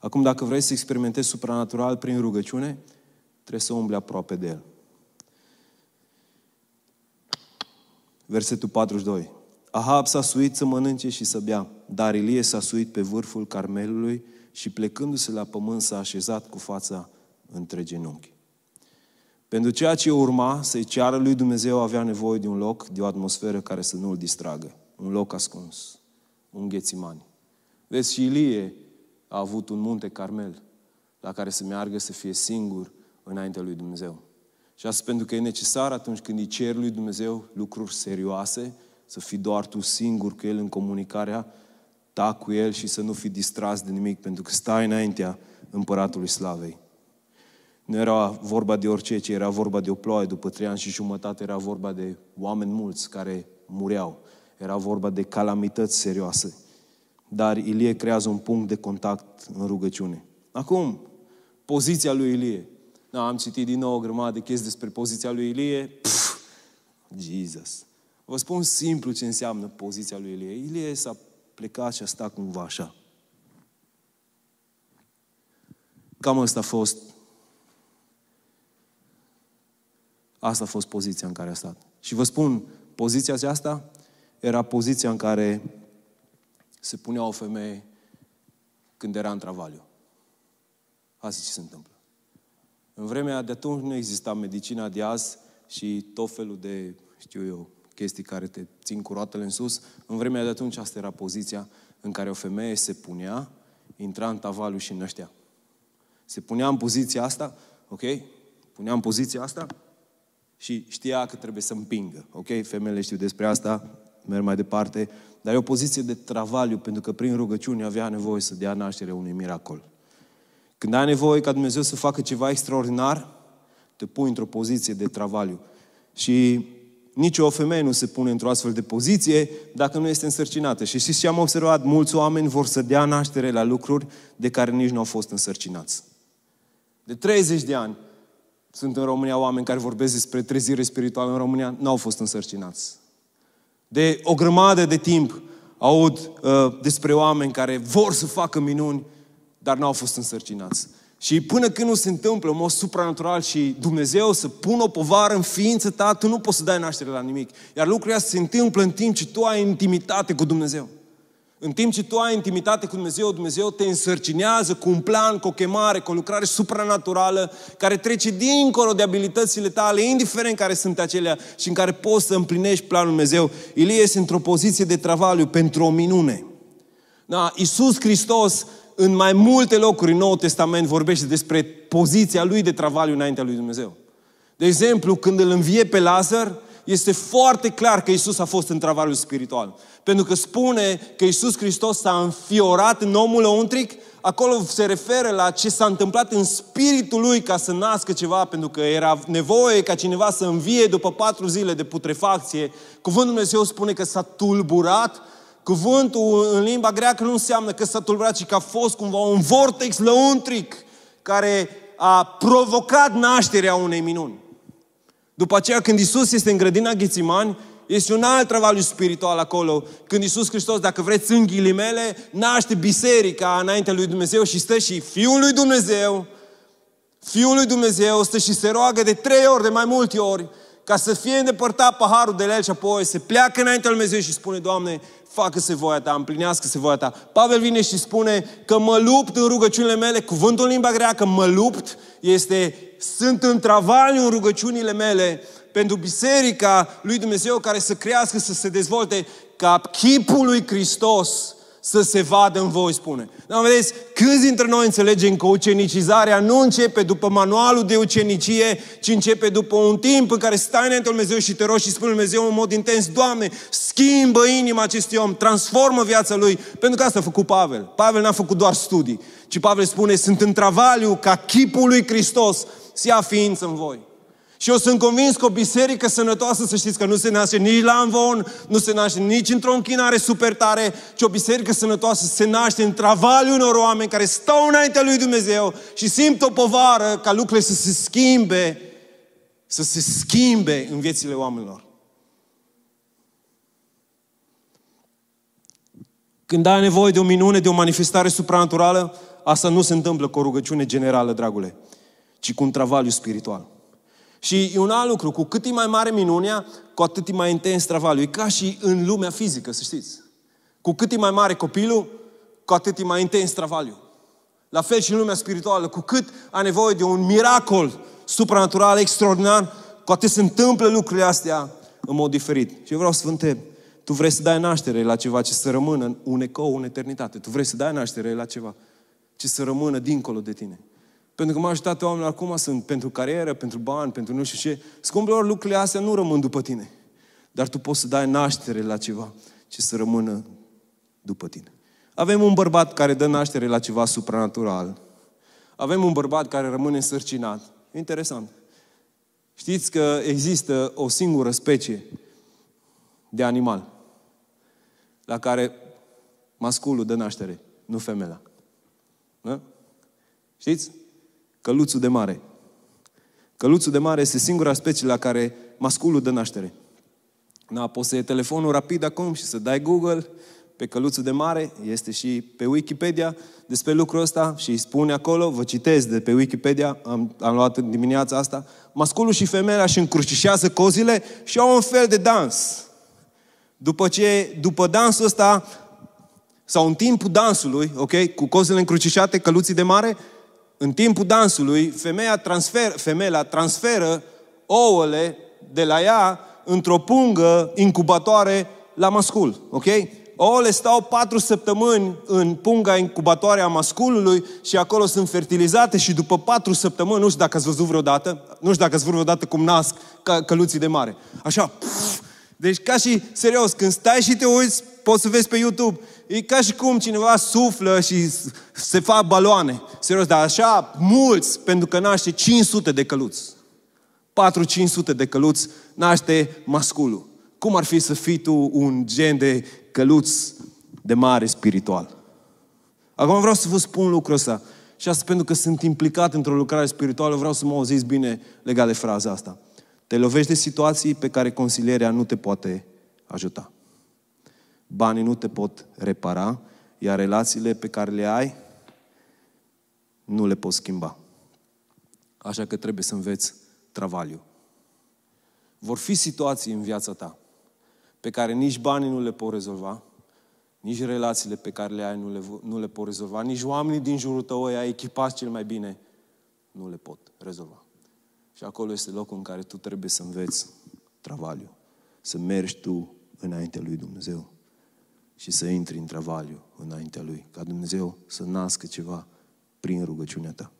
Acum, dacă vrei să experimentezi supranatural prin rugăciune, trebuie să umbli aproape de El. Versetul 42. Ahab s-a suit să mănânce și să bea, dar Ilie s-a suit pe vârful Carmelului și plecându-se la pământ s-a așezat cu fața între genunchi. Pentru ceea ce urma, să-i ceară lui Dumnezeu avea nevoie de un loc, de o atmosferă care să nu-l distragă. Un loc ascuns. Un ghețimani. Vezi, și Ilie a avut un munte Carmel la care să meargă să fie singur înaintea lui Dumnezeu. Și asta pentru că e necesar atunci când îi cer lui Dumnezeu lucruri serioase, să fii doar tu singur cu El în comunicarea ta cu El și să nu fii distras de nimic, pentru că stai înaintea Împăratului Slavei. Nu era vorba de orice, ci era vorba de o ploaie după trei ani și jumătate, era vorba de oameni mulți care mureau. Era vorba de calamități serioase. Dar Ilie creează un punct de contact în rugăciune. Acum, poziția lui Ilie. Da, am citit din nou o grămadă de chestii despre poziția lui Ilie. Pff, Jesus. Vă spun simplu ce înseamnă poziția lui Ilie. Ilie s-a plecat și a stat cumva așa. Cam asta a fost Asta a fost poziția în care a stat. Și vă spun, poziția aceasta era poziția în care se punea o femeie când era în travaliu. Asta ce se întâmplă. În vremea de atunci nu exista medicina de azi și tot felul de, știu eu, chestii care te țin cu roatele în sus. În vremea de atunci asta era poziția în care o femeie se punea, intra în tavaliu și năștea. Se punea în poziția asta, ok? Punea în poziția asta și știa că trebuie să împingă. Ok? Femeile știu despre asta, merg mai departe. Dar e o poziție de travaliu, pentru că prin rugăciune avea nevoie să dea naștere unui miracol. Când ai nevoie ca Dumnezeu să facă ceva extraordinar, te pui într-o poziție de travaliu. Și Nici o femeie nu se pune într-o astfel de poziție dacă nu este însărcinată. Și știți ce am observat? Mulți oameni vor să dea naștere la lucruri de care nici nu au fost însărcinați. De 30 de ani sunt în România oameni care vorbesc despre trezire spirituală în România, nu au fost însărcinați. De o grămadă de timp aud uh, despre oameni care vor să facă minuni, dar nu au fost însărcinați. Și până când nu se întâmplă în mod supranatural și Dumnezeu să pună o povară în ființă ta, tu nu poți să dai naștere la nimic. Iar lucrurile astea se întâmplă în timp ce tu ai intimitate cu Dumnezeu. În timp ce tu ai intimitate cu Dumnezeu, Dumnezeu te însărcinează cu un plan, cu o chemare, cu o lucrare supranaturală care trece dincolo de abilitățile tale, indiferent care sunt acelea și în care poți să împlinești planul Dumnezeu. Ilie este într-o poziție de travaliu pentru o minune. Da, Iisus Hristos în mai multe locuri în Noul Testament vorbește despre poziția lui de travaliu înaintea lui Dumnezeu. De exemplu, când îl învie pe Lazar, este foarte clar că Isus a fost în travaliu spiritual. Pentru că spune că Isus Hristos s-a înfiorat în omul lăuntric, acolo se referă la ce s-a întâmplat în spiritul lui ca să nască ceva, pentru că era nevoie ca cineva să învie după patru zile de putrefacție. Cuvântul Dumnezeu spune că s-a tulburat Cuvântul în limba greacă nu înseamnă că s-a tulburat, ci că a fost cumva un vortex lăuntric care a provocat nașterea unei minuni. După aceea, când Isus este în grădina Ghețimani, este un alt travaliu spiritual acolo. Când Isus Hristos, dacă vreți în ghilimele, naște biserica înaintea lui Dumnezeu și stă și Fiul lui Dumnezeu, Fiul lui Dumnezeu stă și se roagă de trei ori, de mai multe ori, ca să fie îndepărtat paharul de la el și apoi se pleacă înaintea lui Dumnezeu și spune, Doamne, facă-se voia ta, împlinească-se voia ta. Pavel vine și spune că mă lupt în rugăciunile mele, cuvântul în limba greacă, mă lupt, este, sunt în travaliu în rugăciunile mele pentru biserica lui Dumnezeu care să crească, să se dezvolte ca chipul lui Hristos să se vadă în voi, spune. Dar vedeți, câți dintre noi înțelegem că ucenicizarea nu începe după manualul de ucenicie, ci începe după un timp în care stai înainte Dumnezeu și te rogi și spune Dumnezeu în mod intens, Doamne, schimbă inima acestui om, transformă viața lui. Pentru că asta a făcut Pavel. Pavel n-a făcut doar studii, ci Pavel spune, sunt în travaliu ca chipul lui Hristos să ia ființă în voi. Și eu sunt convins că o biserică sănătoasă, să știți că nu se naște nici la învon, nu se naște nici într-o închinare super tare, ci o biserică sănătoasă se naște în travaliul unor oameni care stau înaintea lui Dumnezeu și simt o povară ca lucrurile să se schimbe, să se schimbe în viețile oamenilor. Când ai nevoie de o minune, de o manifestare supranaturală, asta nu se întâmplă cu o rugăciune generală, dragule, ci cu un travaliu spiritual. Și e un alt lucru, cu cât e mai mare minunea, cu atât e mai intens travaliu. E ca și în lumea fizică, să știți. Cu cât e mai mare copilul, cu atât e mai intens travaliu. La fel și în lumea spirituală, cu cât ai nevoie de un miracol supranatural, extraordinar, cu atât se întâmplă lucrurile astea în mod diferit. Și eu vreau să vă întreb, tu vrei să dai naștere la ceva ce să rămână un ecou în eternitate. Tu vrei să dai naștere la ceva ce să rămână dincolo de tine. Pentru că majoritatea oamenilor acum sunt pentru carieră, pentru bani, pentru nu știu ce. Scumpilor, lucrurile astea nu rămân după tine. Dar tu poți să dai naștere la ceva ce să rămână după tine. Avem un bărbat care dă naștere la ceva supranatural. Avem un bărbat care rămâne însărcinat. Interesant. Știți că există o singură specie de animal la care masculul dă naștere, nu femeia. Da? Știți? Căluțul de mare. Căluțul de mare este singura specie la care masculul dă naștere. Da, poți să iei telefonul rapid acum și să dai Google pe căluțul de mare, este și pe Wikipedia despre lucrul ăsta și îi spune acolo, vă citez de pe Wikipedia, am, am luat în dimineața asta, masculul și femeia își încrucișează cozile și au un fel de dans. După ce, după dansul ăsta, sau în timpul dansului, ok, cu cozile încrucișate, căluții de mare, în timpul dansului, femeia transfer, femeia transferă ouăle de la ea într-o pungă incubatoare la mascul. Ok? Ouăle stau patru săptămâni în punga incubatoare a masculului și acolo sunt fertilizate și după patru săptămâni, nu știu dacă ați văzut vreodată, nu știu dacă ați văzut vreodată cum nasc căluții de mare. Așa, pf, deci ca și, serios, când stai și te uiți, poți să vezi pe YouTube, e ca și cum cineva suflă și se fac baloane. Serios, dar așa mulți, pentru că naște 500 de căluți. 4-500 de căluți naște masculul. Cum ar fi să fii tu un gen de căluț de mare spiritual? Acum vreau să vă spun lucrul ăsta. Și asta pentru că sunt implicat într-o lucrare spirituală, vreau să mă auziți bine legat de fraza asta. Te lovești de situații pe care consilierea nu te poate ajuta. Banii nu te pot repara, iar relațiile pe care le ai nu le poți schimba. Așa că trebuie să înveți travaliu. Vor fi situații în viața ta pe care nici banii nu le pot rezolva, nici relațiile pe care le ai nu le, nu le pot rezolva, nici oamenii din jurul tău, ai echipați cel mai bine, nu le pot rezolva. Și acolo este locul în care tu trebuie să înveți travaliu, să mergi tu înaintea lui Dumnezeu și să intri în travaliu înaintea lui, ca Dumnezeu să nască ceva prin rugăciunea ta.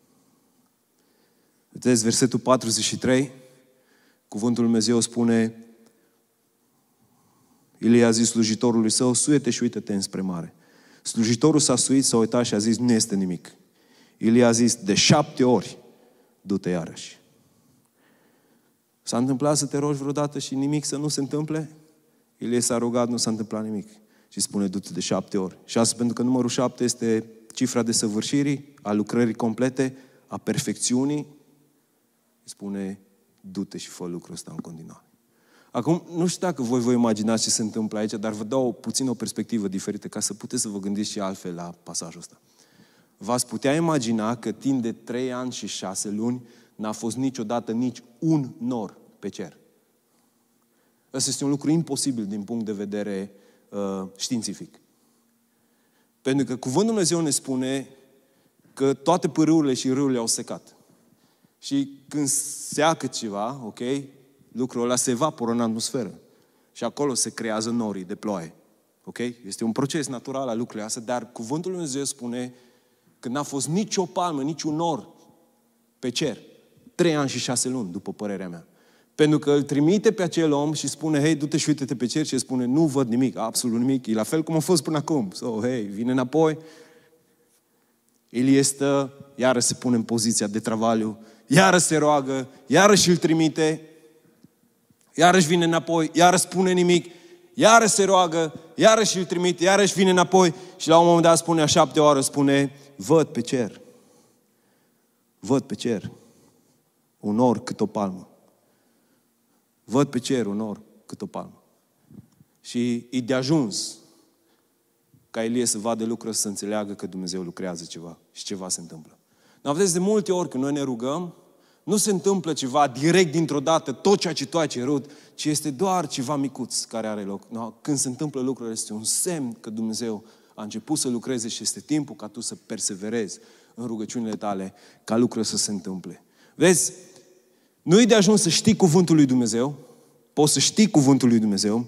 Vedeți, versetul 43, cuvântul Lui Dumnezeu spune, Ilie a zis slujitorului său, suiete și uită-te înspre mare. Slujitorul s-a suit, s-a uitat și a zis, nu este nimic. Ilie a zis, de șapte ori, du-te iarăși. S-a întâmplat să te rogi vreodată și nimic să nu se întâmple? Ilie s-a rugat, nu s-a întâmplat nimic. Și spune, du-te de șapte ori. Și asta pentru că numărul șapte este cifra de săvârșirii, a lucrării complete, a perfecțiunii. Spune, du-te și fă lucrul ăsta în continuare. Acum, nu știu dacă voi vă imaginați ce se întâmplă aici, dar vă dau puțin o perspectivă diferită ca să puteți să vă gândiți și altfel la pasajul ăsta. V-ați putea imagina că timp de trei ani și șase luni n-a fost niciodată nici un nor pe cer. Ăsta este un lucru imposibil din punct de vedere uh, științific. Pentru că Cuvântul Dumnezeu ne spune că toate pârâurile și râurile au secat. Și când seacă ceva, ok, lucrul ăla se evaporă în atmosferă. Și acolo se creează norii de ploaie. Ok? Este un proces natural al lucrurilor astea, dar Cuvântul Lui Dumnezeu spune că n-a fost nicio palmă, niciun nor pe cer. Trei ani și șase luni, după părerea mea. Pentru că îl trimite pe acel om și spune, hei, du-te și uite-te pe cer și spune, nu văd nimic, absolut nimic. E la fel cum a fost până acum. So, hei, vine înapoi. El este, iară se pune în poziția de travaliu, iară se roagă, iară și îl trimite, iarăși vine înapoi, iarăși spune nimic, iarăși se roagă, iarăși îl trimite, iarăși vine înapoi și la un moment dat spune a șapte oară, spune, văd pe cer. Văd pe cer. Un or cât o palmă. Văd pe cer un or cât o palmă. Și e de ajuns ca Elie să vadă lucruri, să înțeleagă că Dumnezeu lucrează ceva și ceva se întâmplă. Dar vedeți, de multe ori când noi ne rugăm, nu se întâmplă ceva direct dintr-o dată, tot ceea ce tu ai cerut, ci este doar ceva micuț care are loc. No, când se întâmplă lucrurile, este un semn că Dumnezeu a început să lucreze și este timpul ca tu să perseverezi în rugăciunile tale, ca lucrurile să se întâmple. Vezi, nu e de ajuns să știi cuvântul lui Dumnezeu, poți să știi cuvântul lui Dumnezeu,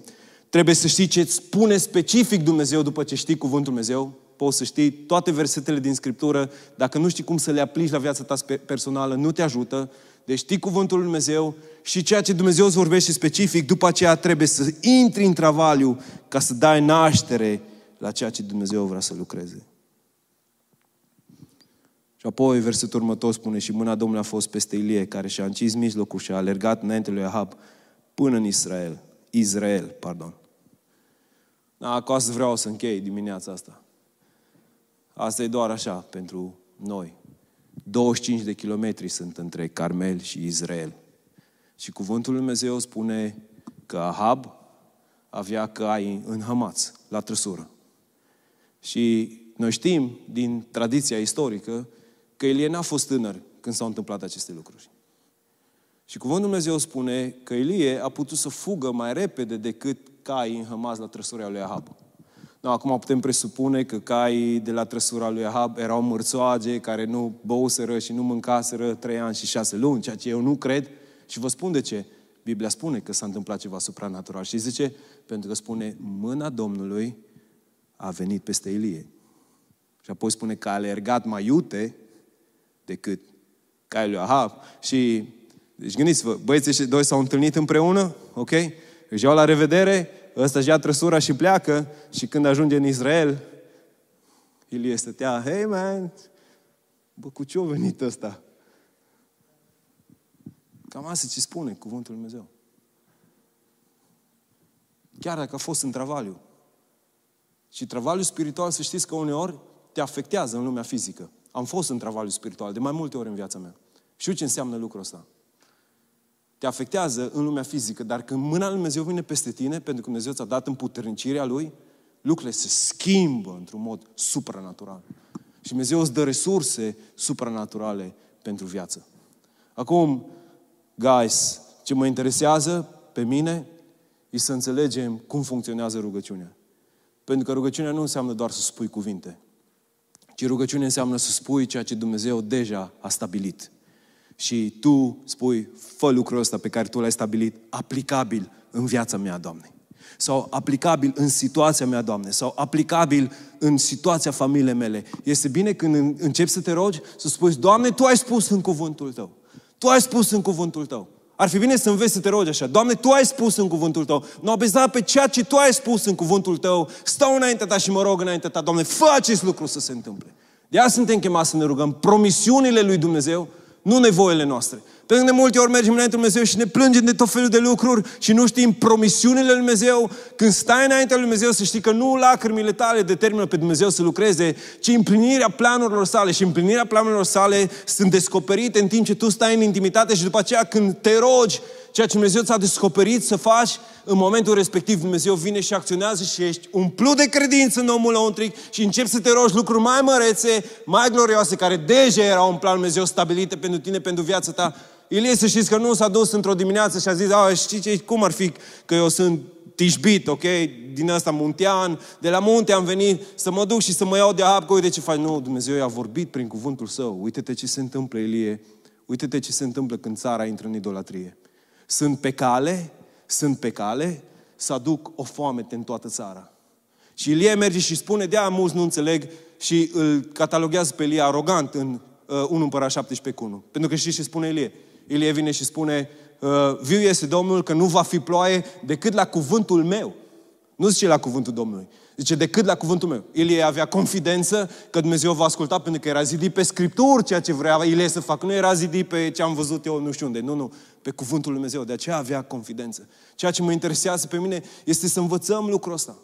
trebuie să știi ce îți spune specific Dumnezeu după ce știi cuvântul Dumnezeu, poți să știi toate versetele din Scriptură, dacă nu știi cum să le aplici la viața ta personală, nu te ajută. Deci știi cuvântul lui Dumnezeu și ceea ce Dumnezeu îți vorbește specific, după aceea trebuie să intri în travaliu ca să dai naștere la ceea ce Dumnezeu vrea să lucreze. Și apoi versetul următor spune și mâna Domnului a fost peste Ilie, care și-a încis mijlocul și a alergat înainte lui Ahab până în Israel. Israel, pardon. Da, acasă vreau să închei dimineața asta. Asta e doar așa pentru noi. 25 de kilometri sunt între Carmel și Israel. Și cuvântul lui Dumnezeu spune că Ahab avea cai în Hamaț, la trăsură. Și noi știm din tradiția istorică că Elie n-a fost tânăr când s-au întâmplat aceste lucruri. Și cuvântul Dumnezeu spune că Elie a putut să fugă mai repede decât cai în Hamas la trăsura lui Ahab. No, acum putem presupune că caii de la trăsura lui Ahab erau mărțoage care nu băuseră și nu mâncaseră trei ani și șase luni, ceea ce eu nu cred. Și vă spun de ce. Biblia spune că s-a întâmplat ceva supranatural. Și zice, pentru că spune, mâna Domnului a venit peste Ilie. Și apoi spune că a alergat mai iute decât caii lui Ahab. Și, deci gândiți-vă, băieții și doi s-au întâlnit împreună, ok? Își iau la revedere, ăsta își ia trăsura și pleacă și când ajunge în Israel, Ilie stătea, hei man, bă, cu ce a venit ăsta? Cam asta ce spune cuvântul Lui Dumnezeu. Chiar dacă a fost în travaliu. Și travaliul spiritual, să știți că uneori te afectează în lumea fizică. Am fost în travaliu spiritual de mai multe ori în viața mea. Știu ce înseamnă lucrul ăsta. Te afectează în lumea fizică, dar când mâna lui Dumnezeu vine peste tine, pentru că Dumnezeu ți-a dat împuternicirea Lui, lucrurile se schimbă într-un mod supranatural. Și Dumnezeu îți dă resurse supranaturale pentru viață. Acum, guys, ce mă interesează pe mine e să înțelegem cum funcționează rugăciunea. Pentru că rugăciunea nu înseamnă doar să spui cuvinte, ci rugăciunea înseamnă să spui ceea ce Dumnezeu deja a stabilit. Și tu spui, fă lucrul ăsta pe care tu l-ai stabilit, aplicabil în viața mea, Doamne. Sau aplicabil în situația mea, Doamne. Sau aplicabil în situația familiei mele. Este bine când începi să te rogi, să spui, Doamne, Tu ai spus în cuvântul Tău. Tu ai spus în cuvântul Tău. Ar fi bine să înveți să te rogi așa. Doamne, Tu ai spus în cuvântul Tău. Nu apesa pe ceea ce Tu ai spus în cuvântul Tău. Stau înaintea Ta și mă rog înaintea Ta. Doamne, fă acest lucru să se întâmple. De asta suntem chemați să ne rugăm. Promisiunile lui Dumnezeu, nu nevoile noastre. Pentru că de multe ori mergem înaintea lui Dumnezeu și ne plângem de tot felul de lucruri și nu știm promisiunile lui Dumnezeu. Când stai înaintea lui Dumnezeu să știi că nu lacrimile tale determină pe Dumnezeu să lucreze, ci împlinirea planurilor sale. Și împlinirea planurilor sale sunt descoperite în timp ce tu stai în intimitate și după aceea când te rogi, ceea ce Dumnezeu ți-a descoperit să faci, în momentul respectiv Dumnezeu vine și acționează și ești umplut de credință în omul lăuntric și începi să te rogi lucruri mai mărețe, mai glorioase, care deja erau în plan Dumnezeu stabilite pentru tine, pentru viața ta. Ilie să știți că nu s-a dus într-o dimineață și a zis, a, știi ce, cum ar fi că eu sunt tișbit, ok? Din asta muntean, de la munte am venit să mă duc și să mă iau de apă, uite ce faci. Nu, Dumnezeu i-a vorbit prin cuvântul său. Uite-te ce se întâmplă, Ilie. Uite-te ce se întâmplă când țara intră în idolatrie. Sunt pe cale, sunt pe cale să aduc o foamete în toată țara. Și Ilie merge și spune, de mulți nu înțeleg și îl cataloghează pe Ilie arogant în uh, 1 împărat 17 cu 1. Pentru că știți ce spune Ilie? Ilie vine și spune, uh, viu este Domnul că nu va fi ploaie decât la cuvântul meu. Nu zice la cuvântul Domnului. Zice, decât la cuvântul meu. Ilie avea confidență că Dumnezeu va asculta pentru că era zidit pe Scripturi ceea ce vrea Ilie să facă. Nu era zidit pe ce am văzut eu nu știu unde. Nu, nu. Pe cuvântul Lui Dumnezeu. De aceea avea confidență. Ceea ce mă interesează pe mine este să învățăm lucrul ăsta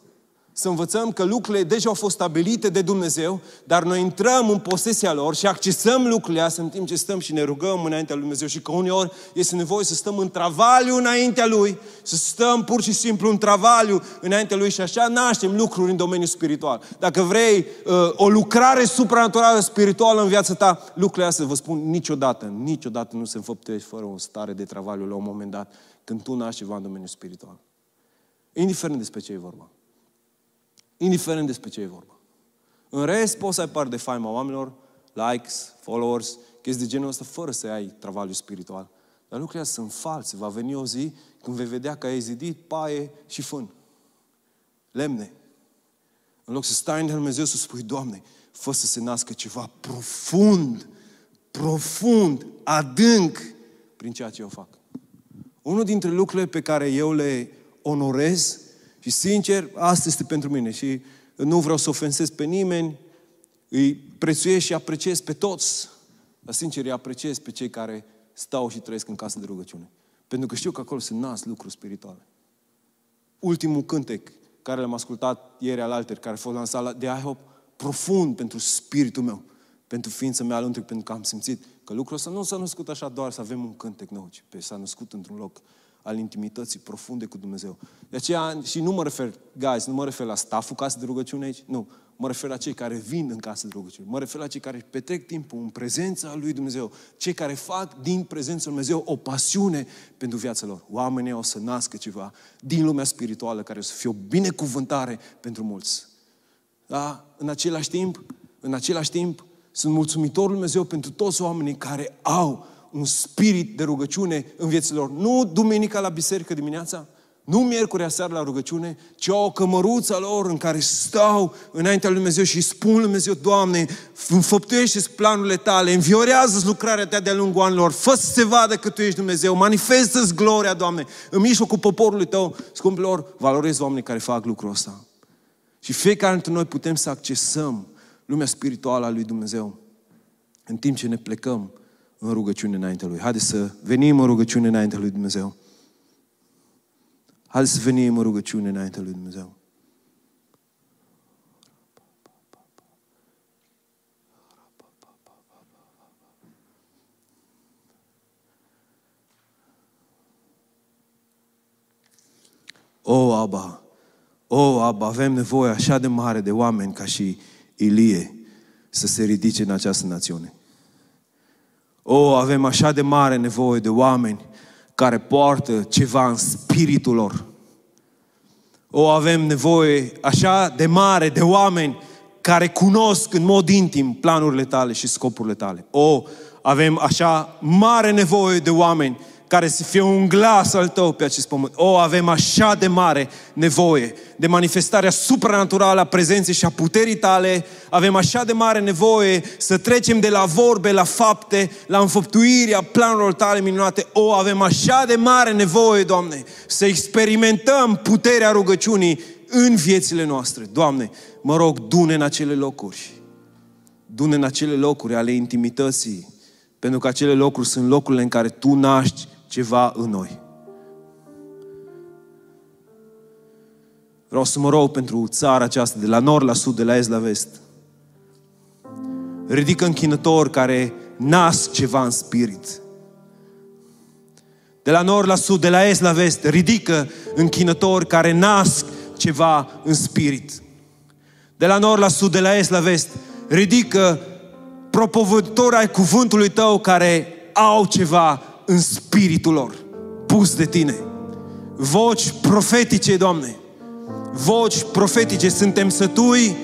să învățăm că lucrurile deja au fost stabilite de Dumnezeu, dar noi intrăm în posesia lor și accesăm lucrurile astea în timp ce stăm și ne rugăm înaintea lui Dumnezeu și că uneori este nevoie să stăm în travaliu înaintea Lui, să stăm pur și simplu în travaliu înaintea Lui și așa naștem lucruri în domeniul spiritual. Dacă vrei uh, o lucrare supranaturală spirituală în viața ta, lucrurile astea, vă spun, niciodată, niciodată nu se înfăptuiește fără o stare de travaliu la un moment dat când tu naști ceva în domeniul spiritual. Indiferent despre ce e vorba. Indiferent despre ce e vorba. În rest, poți să ai parte de faima oamenilor, likes, followers, chestii de genul ăsta, fără să ai travaliu spiritual. Dar lucrurile sunt false. Va veni o zi când vei vedea că ai zidit paie și fân. Lemne. În loc să stai în Dumnezeu să spui, Doamne, fă să se nască ceva profund, profund, adânc prin ceea ce eu fac. Unul dintre lucrurile pe care eu le onorez și sincer, asta este pentru mine și nu vreau să ofensez pe nimeni, îi prețuiesc și apreciez pe toți, dar sincer îi apreciez pe cei care stau și trăiesc în casă de rugăciune. Pentru că știu că acolo se nasc lucruri spirituale. Ultimul cântec care l-am ascultat ieri al alter, care a fost lansat de IHOP, profund pentru spiritul meu, pentru ființa mea alăntric, pentru că am simțit că lucrul ăsta nu s-a născut așa doar să avem un cântec nou, ci pe s-a născut într-un loc al intimității profunde cu Dumnezeu. De aceea, și nu mă refer, guys, nu mă refer la staful casă de rugăciune aici, nu. Mă refer la cei care vin în casă de rugăciune. Mă refer la cei care petrec timpul în prezența lui Dumnezeu. Cei care fac din prezența lui Dumnezeu o pasiune pentru viața lor. Oamenii o să nască ceva din lumea spirituală care o să fie o binecuvântare pentru mulți. Da? În același timp, în același timp, sunt mulțumitor lui Dumnezeu pentru toți oamenii care au un spirit de rugăciune în viețile lor. Nu duminica la biserică dimineața, nu miercurea seara la rugăciune, ci o cămăruță lor în care stau înaintea lui Dumnezeu și spun lui Dumnezeu, Doamne, înfăptuiește planurile tale, înviorează lucrarea ta de-a lungul anilor, fă să se vadă că Tu ești Dumnezeu, manifestă-ți gloria, Doamne, în mijlocul poporului Tău, scumpilor, valorezi oamenii care fac lucrul ăsta. Și fiecare dintre noi putem să accesăm lumea spirituală a lui Dumnezeu în timp ce ne plecăm în rugăciune înaintea Lui. Haideți să venim în rugăciune înaintea Lui Dumnezeu. Haideți să venim în rugăciune înaintea Lui Dumnezeu. O, Aba, o, Aba, avem nevoie așa de mare de oameni ca și Ilie să se ridice în această națiune. O, avem așa de mare nevoie de oameni care poartă ceva în spiritul lor. O, avem nevoie așa de mare de oameni care cunosc în mod intim planurile tale și scopurile tale. O, avem așa mare nevoie de oameni care să fie un glas al tău pe acest pământ. O, avem așa de mare nevoie de manifestarea supranaturală a prezenței și a puterii tale. Avem așa de mare nevoie să trecem de la vorbe la fapte, la înfăptuirea planurilor tale minunate. O, avem așa de mare nevoie, Doamne, să experimentăm puterea rugăciunii în viețile noastre. Doamne, mă rog, dune în acele locuri. Dune în acele locuri ale intimității, pentru că acele locuri sunt locurile în care Tu naști ceva în noi. Vreau să mă rog pentru țara aceasta, de la nord la sud, de la est la vest. Ridică închinători care nasc ceva în spirit. De la nord la sud, de la est la vest, ridică închinători care nasc ceva în spirit. De la nord la sud, de la est la vest, ridică propovători ai cuvântului tău care au ceva în spiritul lor, pus de tine. Voci profetice, Doamne. Voci profetice. Suntem sătui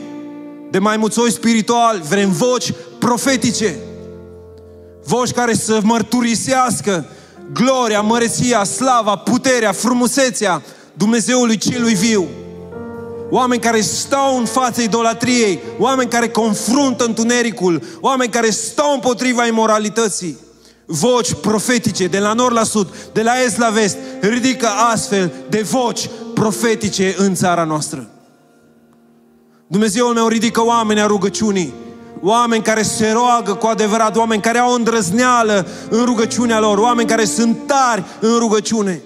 de mai mulți spiritual. Vrem voci profetice. Voci care să mărturisească gloria, măreția, slava, puterea, frumusețea Dumnezeului celui viu. Oameni care stau în fața idolatriei, oameni care confruntă întunericul, oameni care stau împotriva imoralității voci profetice de la nord la sud, de la est la vest, ridică astfel de voci profetice în țara noastră. Dumnezeul meu ridică oameni a rugăciunii, oameni care se roagă cu adevărat, oameni care au îndrăzneală în rugăciunea lor, oameni care sunt tari în rugăciune.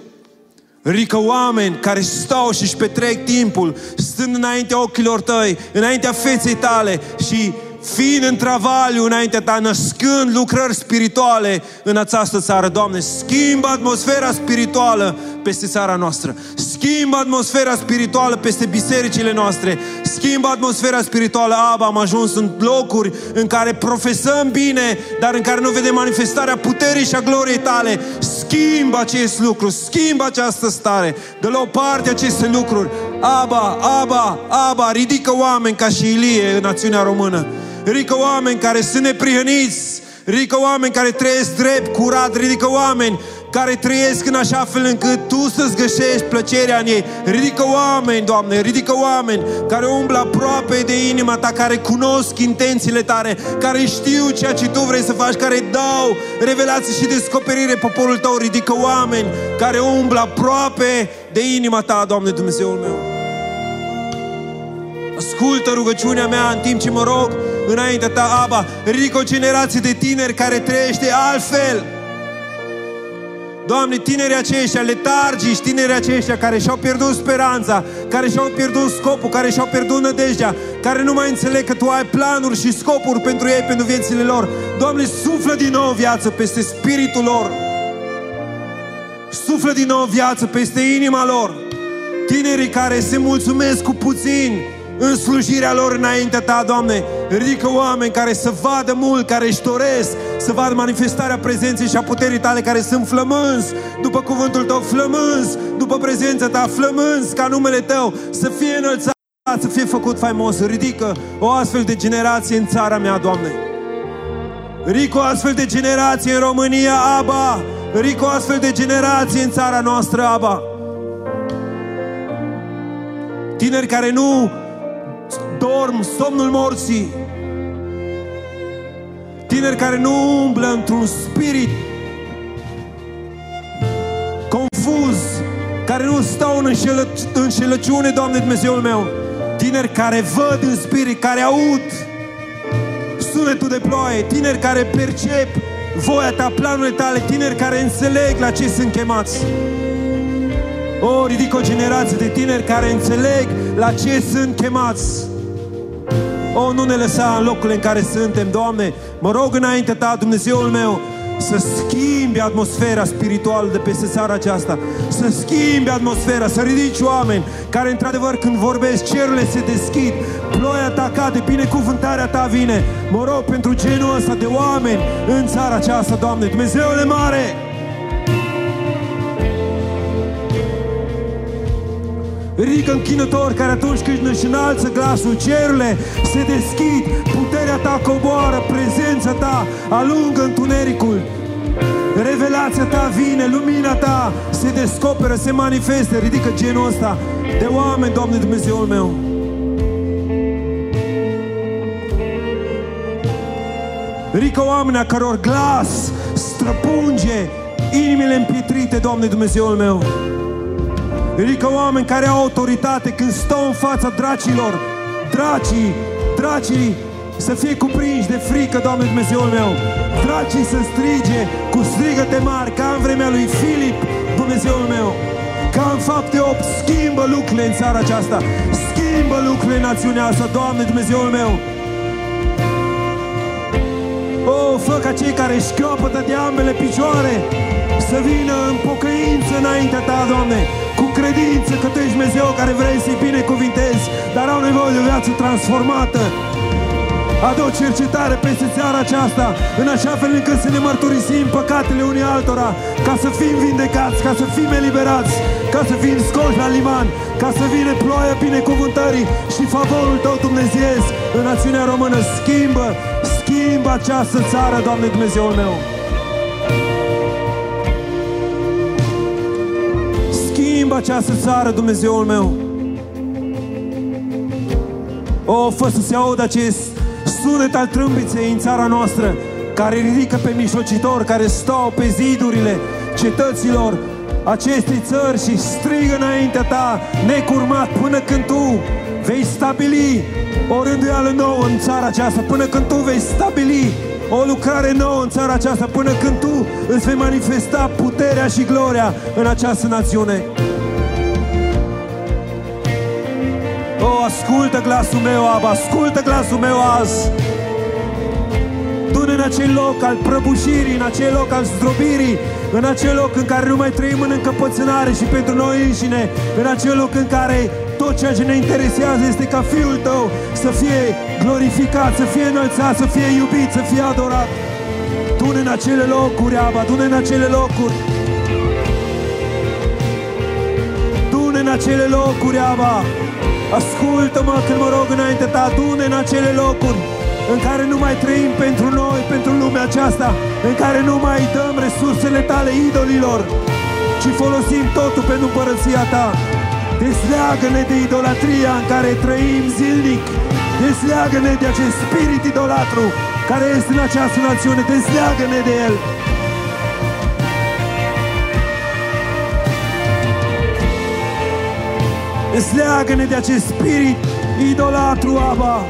Ridică oameni care stau și își petrec timpul stând înaintea ochilor tăi, înaintea feței tale și fiind în travaliu înaintea ta, născând lucrări spirituale în această țară. Doamne, schimbă atmosfera spirituală peste țara noastră. Schimbă atmosfera spirituală peste bisericile noastre. Schimbă atmosfera spirituală. Aba, am ajuns în locuri în care profesăm bine, dar în care nu vedem manifestarea puterii și a gloriei tale. Schimbă acest lucru, schimbă această stare. De la o parte aceste lucruri. Aba, Aba, Aba, ridică oameni ca și Ilie în națiunea română. Ridică oameni care sunt neprihăniți. Ridică oameni care trăiesc drept, curat. Ridică oameni care trăiesc în așa fel încât Tu să-ți găsești plăcerea în ei. Ridică oameni, Doamne, ridică oameni care umblă aproape de inima Ta, care cunosc intențiile Tale, care știu ceea ce Tu vrei să faci, care dau revelații și descoperire poporul Tău. Ridică oameni care umblă aproape de inima Ta, Doamne Dumnezeul meu. Ascultă rugăciunea mea în timp ce mă rog înaintea ta, Aba. Ridică o generație de tineri care trăiește altfel. Doamne, tinerii aceștia, letargici, tinerii aceștia care și-au pierdut speranța, care și-au pierdut scopul, care și-au pierdut nădejdea, care nu mai înțeleg că Tu ai planuri și scopuri pentru ei, pentru viețile lor. Doamne, suflă din nou viață peste spiritul lor. Suflă din nou viață peste inima lor. Tinerii care se mulțumesc cu puțin, în slujirea lor înaintea Ta, Doamne. Ridică oameni care să vadă mult, care își doresc să vadă manifestarea prezenței și a puterii Tale, care sunt flămânzi după cuvântul Tău, flămânzi după prezența Ta, flămânzi ca numele Tău să fie înălțat, să fie făcut faimos. Ridică o astfel de generație în țara mea, Doamne. Ridică o astfel de generație în România, Aba. Ridică o astfel de generație în țara noastră, Aba. Tineri care nu dorm somnul morții. Tineri care nu umblă într-un spirit confuz, care nu stau în înșelă, înșelăciune, Doamne Dumnezeul meu. Tineri care văd în spirit, care aud sunetul de ploaie, tineri care percep voia ta, planurile tale, tineri care înțeleg la ce sunt chemați. O, ridic o generație de tineri care înțeleg la ce sunt chemați. O, nu ne lăsa în locurile în care suntem, Doamne. Mă rog înainte Ta, Dumnezeul meu, să schimbi atmosfera spirituală de peste țara aceasta, să schimbi atmosfera, să ridici oameni care, într-adevăr, când vorbesc, cerurile se deschid, ploia ta cade, binecuvântarea ta vine. Mă rog pentru genul ăsta de oameni în țara aceasta, Doamne, Dumnezeule mare! Ridică închinători care atunci când își înalță glasul, cerurile se deschid, puterea ta coboară, prezența ta alungă întunericul. Revelația ta vine, lumina ta se descoperă, se manifestă. Ridică genul ăsta de oameni, Doamne Dumnezeul meu. Ridică oamenii a căror glas străpunge inimile împietrite, Doamne Dumnezeul meu. Ridică oameni care au autoritate când stau în fața dracilor, dracii, dracii să fie cuprinși de frică, Doamne Dumnezeul meu. Dracii să strige cu strigăte mari, ca în vremea lui Filip, Dumnezeul meu. Ca în fapte 8, schimbă lucrurile în țara aceasta. Schimbă lucrurile în națiunea asta, Doamne Dumnezeul meu. O, oh, fă ca cei care își de ambele picioare să vină în pocăință înaintea Ta, Doamne, cu credință că Tu ești Dumnezeu care vrei să-i binecuvintezi, dar au nevoie de o viață transformată. Adu o cercetare peste țara aceasta, în așa fel încât să ne mărturisim păcatele unii altora, ca să fim vindecați, ca să fim eliberați, ca să fim scoși la liman, ca să vină ploaia binecuvântării și favorul Tău Dumnezeu în națiunea română. Schimbă, schimbă această țară, Doamne Dumnezeul meu! Schimbă această țară, Dumnezeul meu! O, fă să se audă acest sunet al trâmbiței în țara noastră, care ridică pe mijlocitor, care stau pe zidurile cetăților acestei țări și strigă înaintea ta, necurmat, până când tu vei stabili o rânduială nouă în țara aceasta, până când tu vei stabili o lucrare nouă în țara aceasta, până când tu îți vei manifesta puterea și gloria în această națiune. O, ascultă glasul meu, Aba, ascultă glasul meu azi. du în acel loc al prăbușirii, în acel loc al zdrobirii, în acel loc în care nu mai trăim în încăpățânare și pentru noi înșine, în acel loc în care tot ceea ce ne interesează este ca Fiul Tău să fie glorificat, să fie înălțat, să fie iubit, să fie adorat. du în acele locuri, Aba, du în acele locuri. du în acele locuri, Aba. Ascultă-mă când mă rog înainte ta, adune în acele locuri în care nu mai trăim pentru noi, pentru lumea aceasta, în care nu mai dăm resursele tale idolilor, ci folosim totul pentru împărăția ta. Desleagă-ne de idolatria în care trăim zilnic. Desleagă-ne de acest spirit idolatru care este în această națiune. Desleagă-ne de el. Desleagă-ne de acest spirit idolatru, Abba.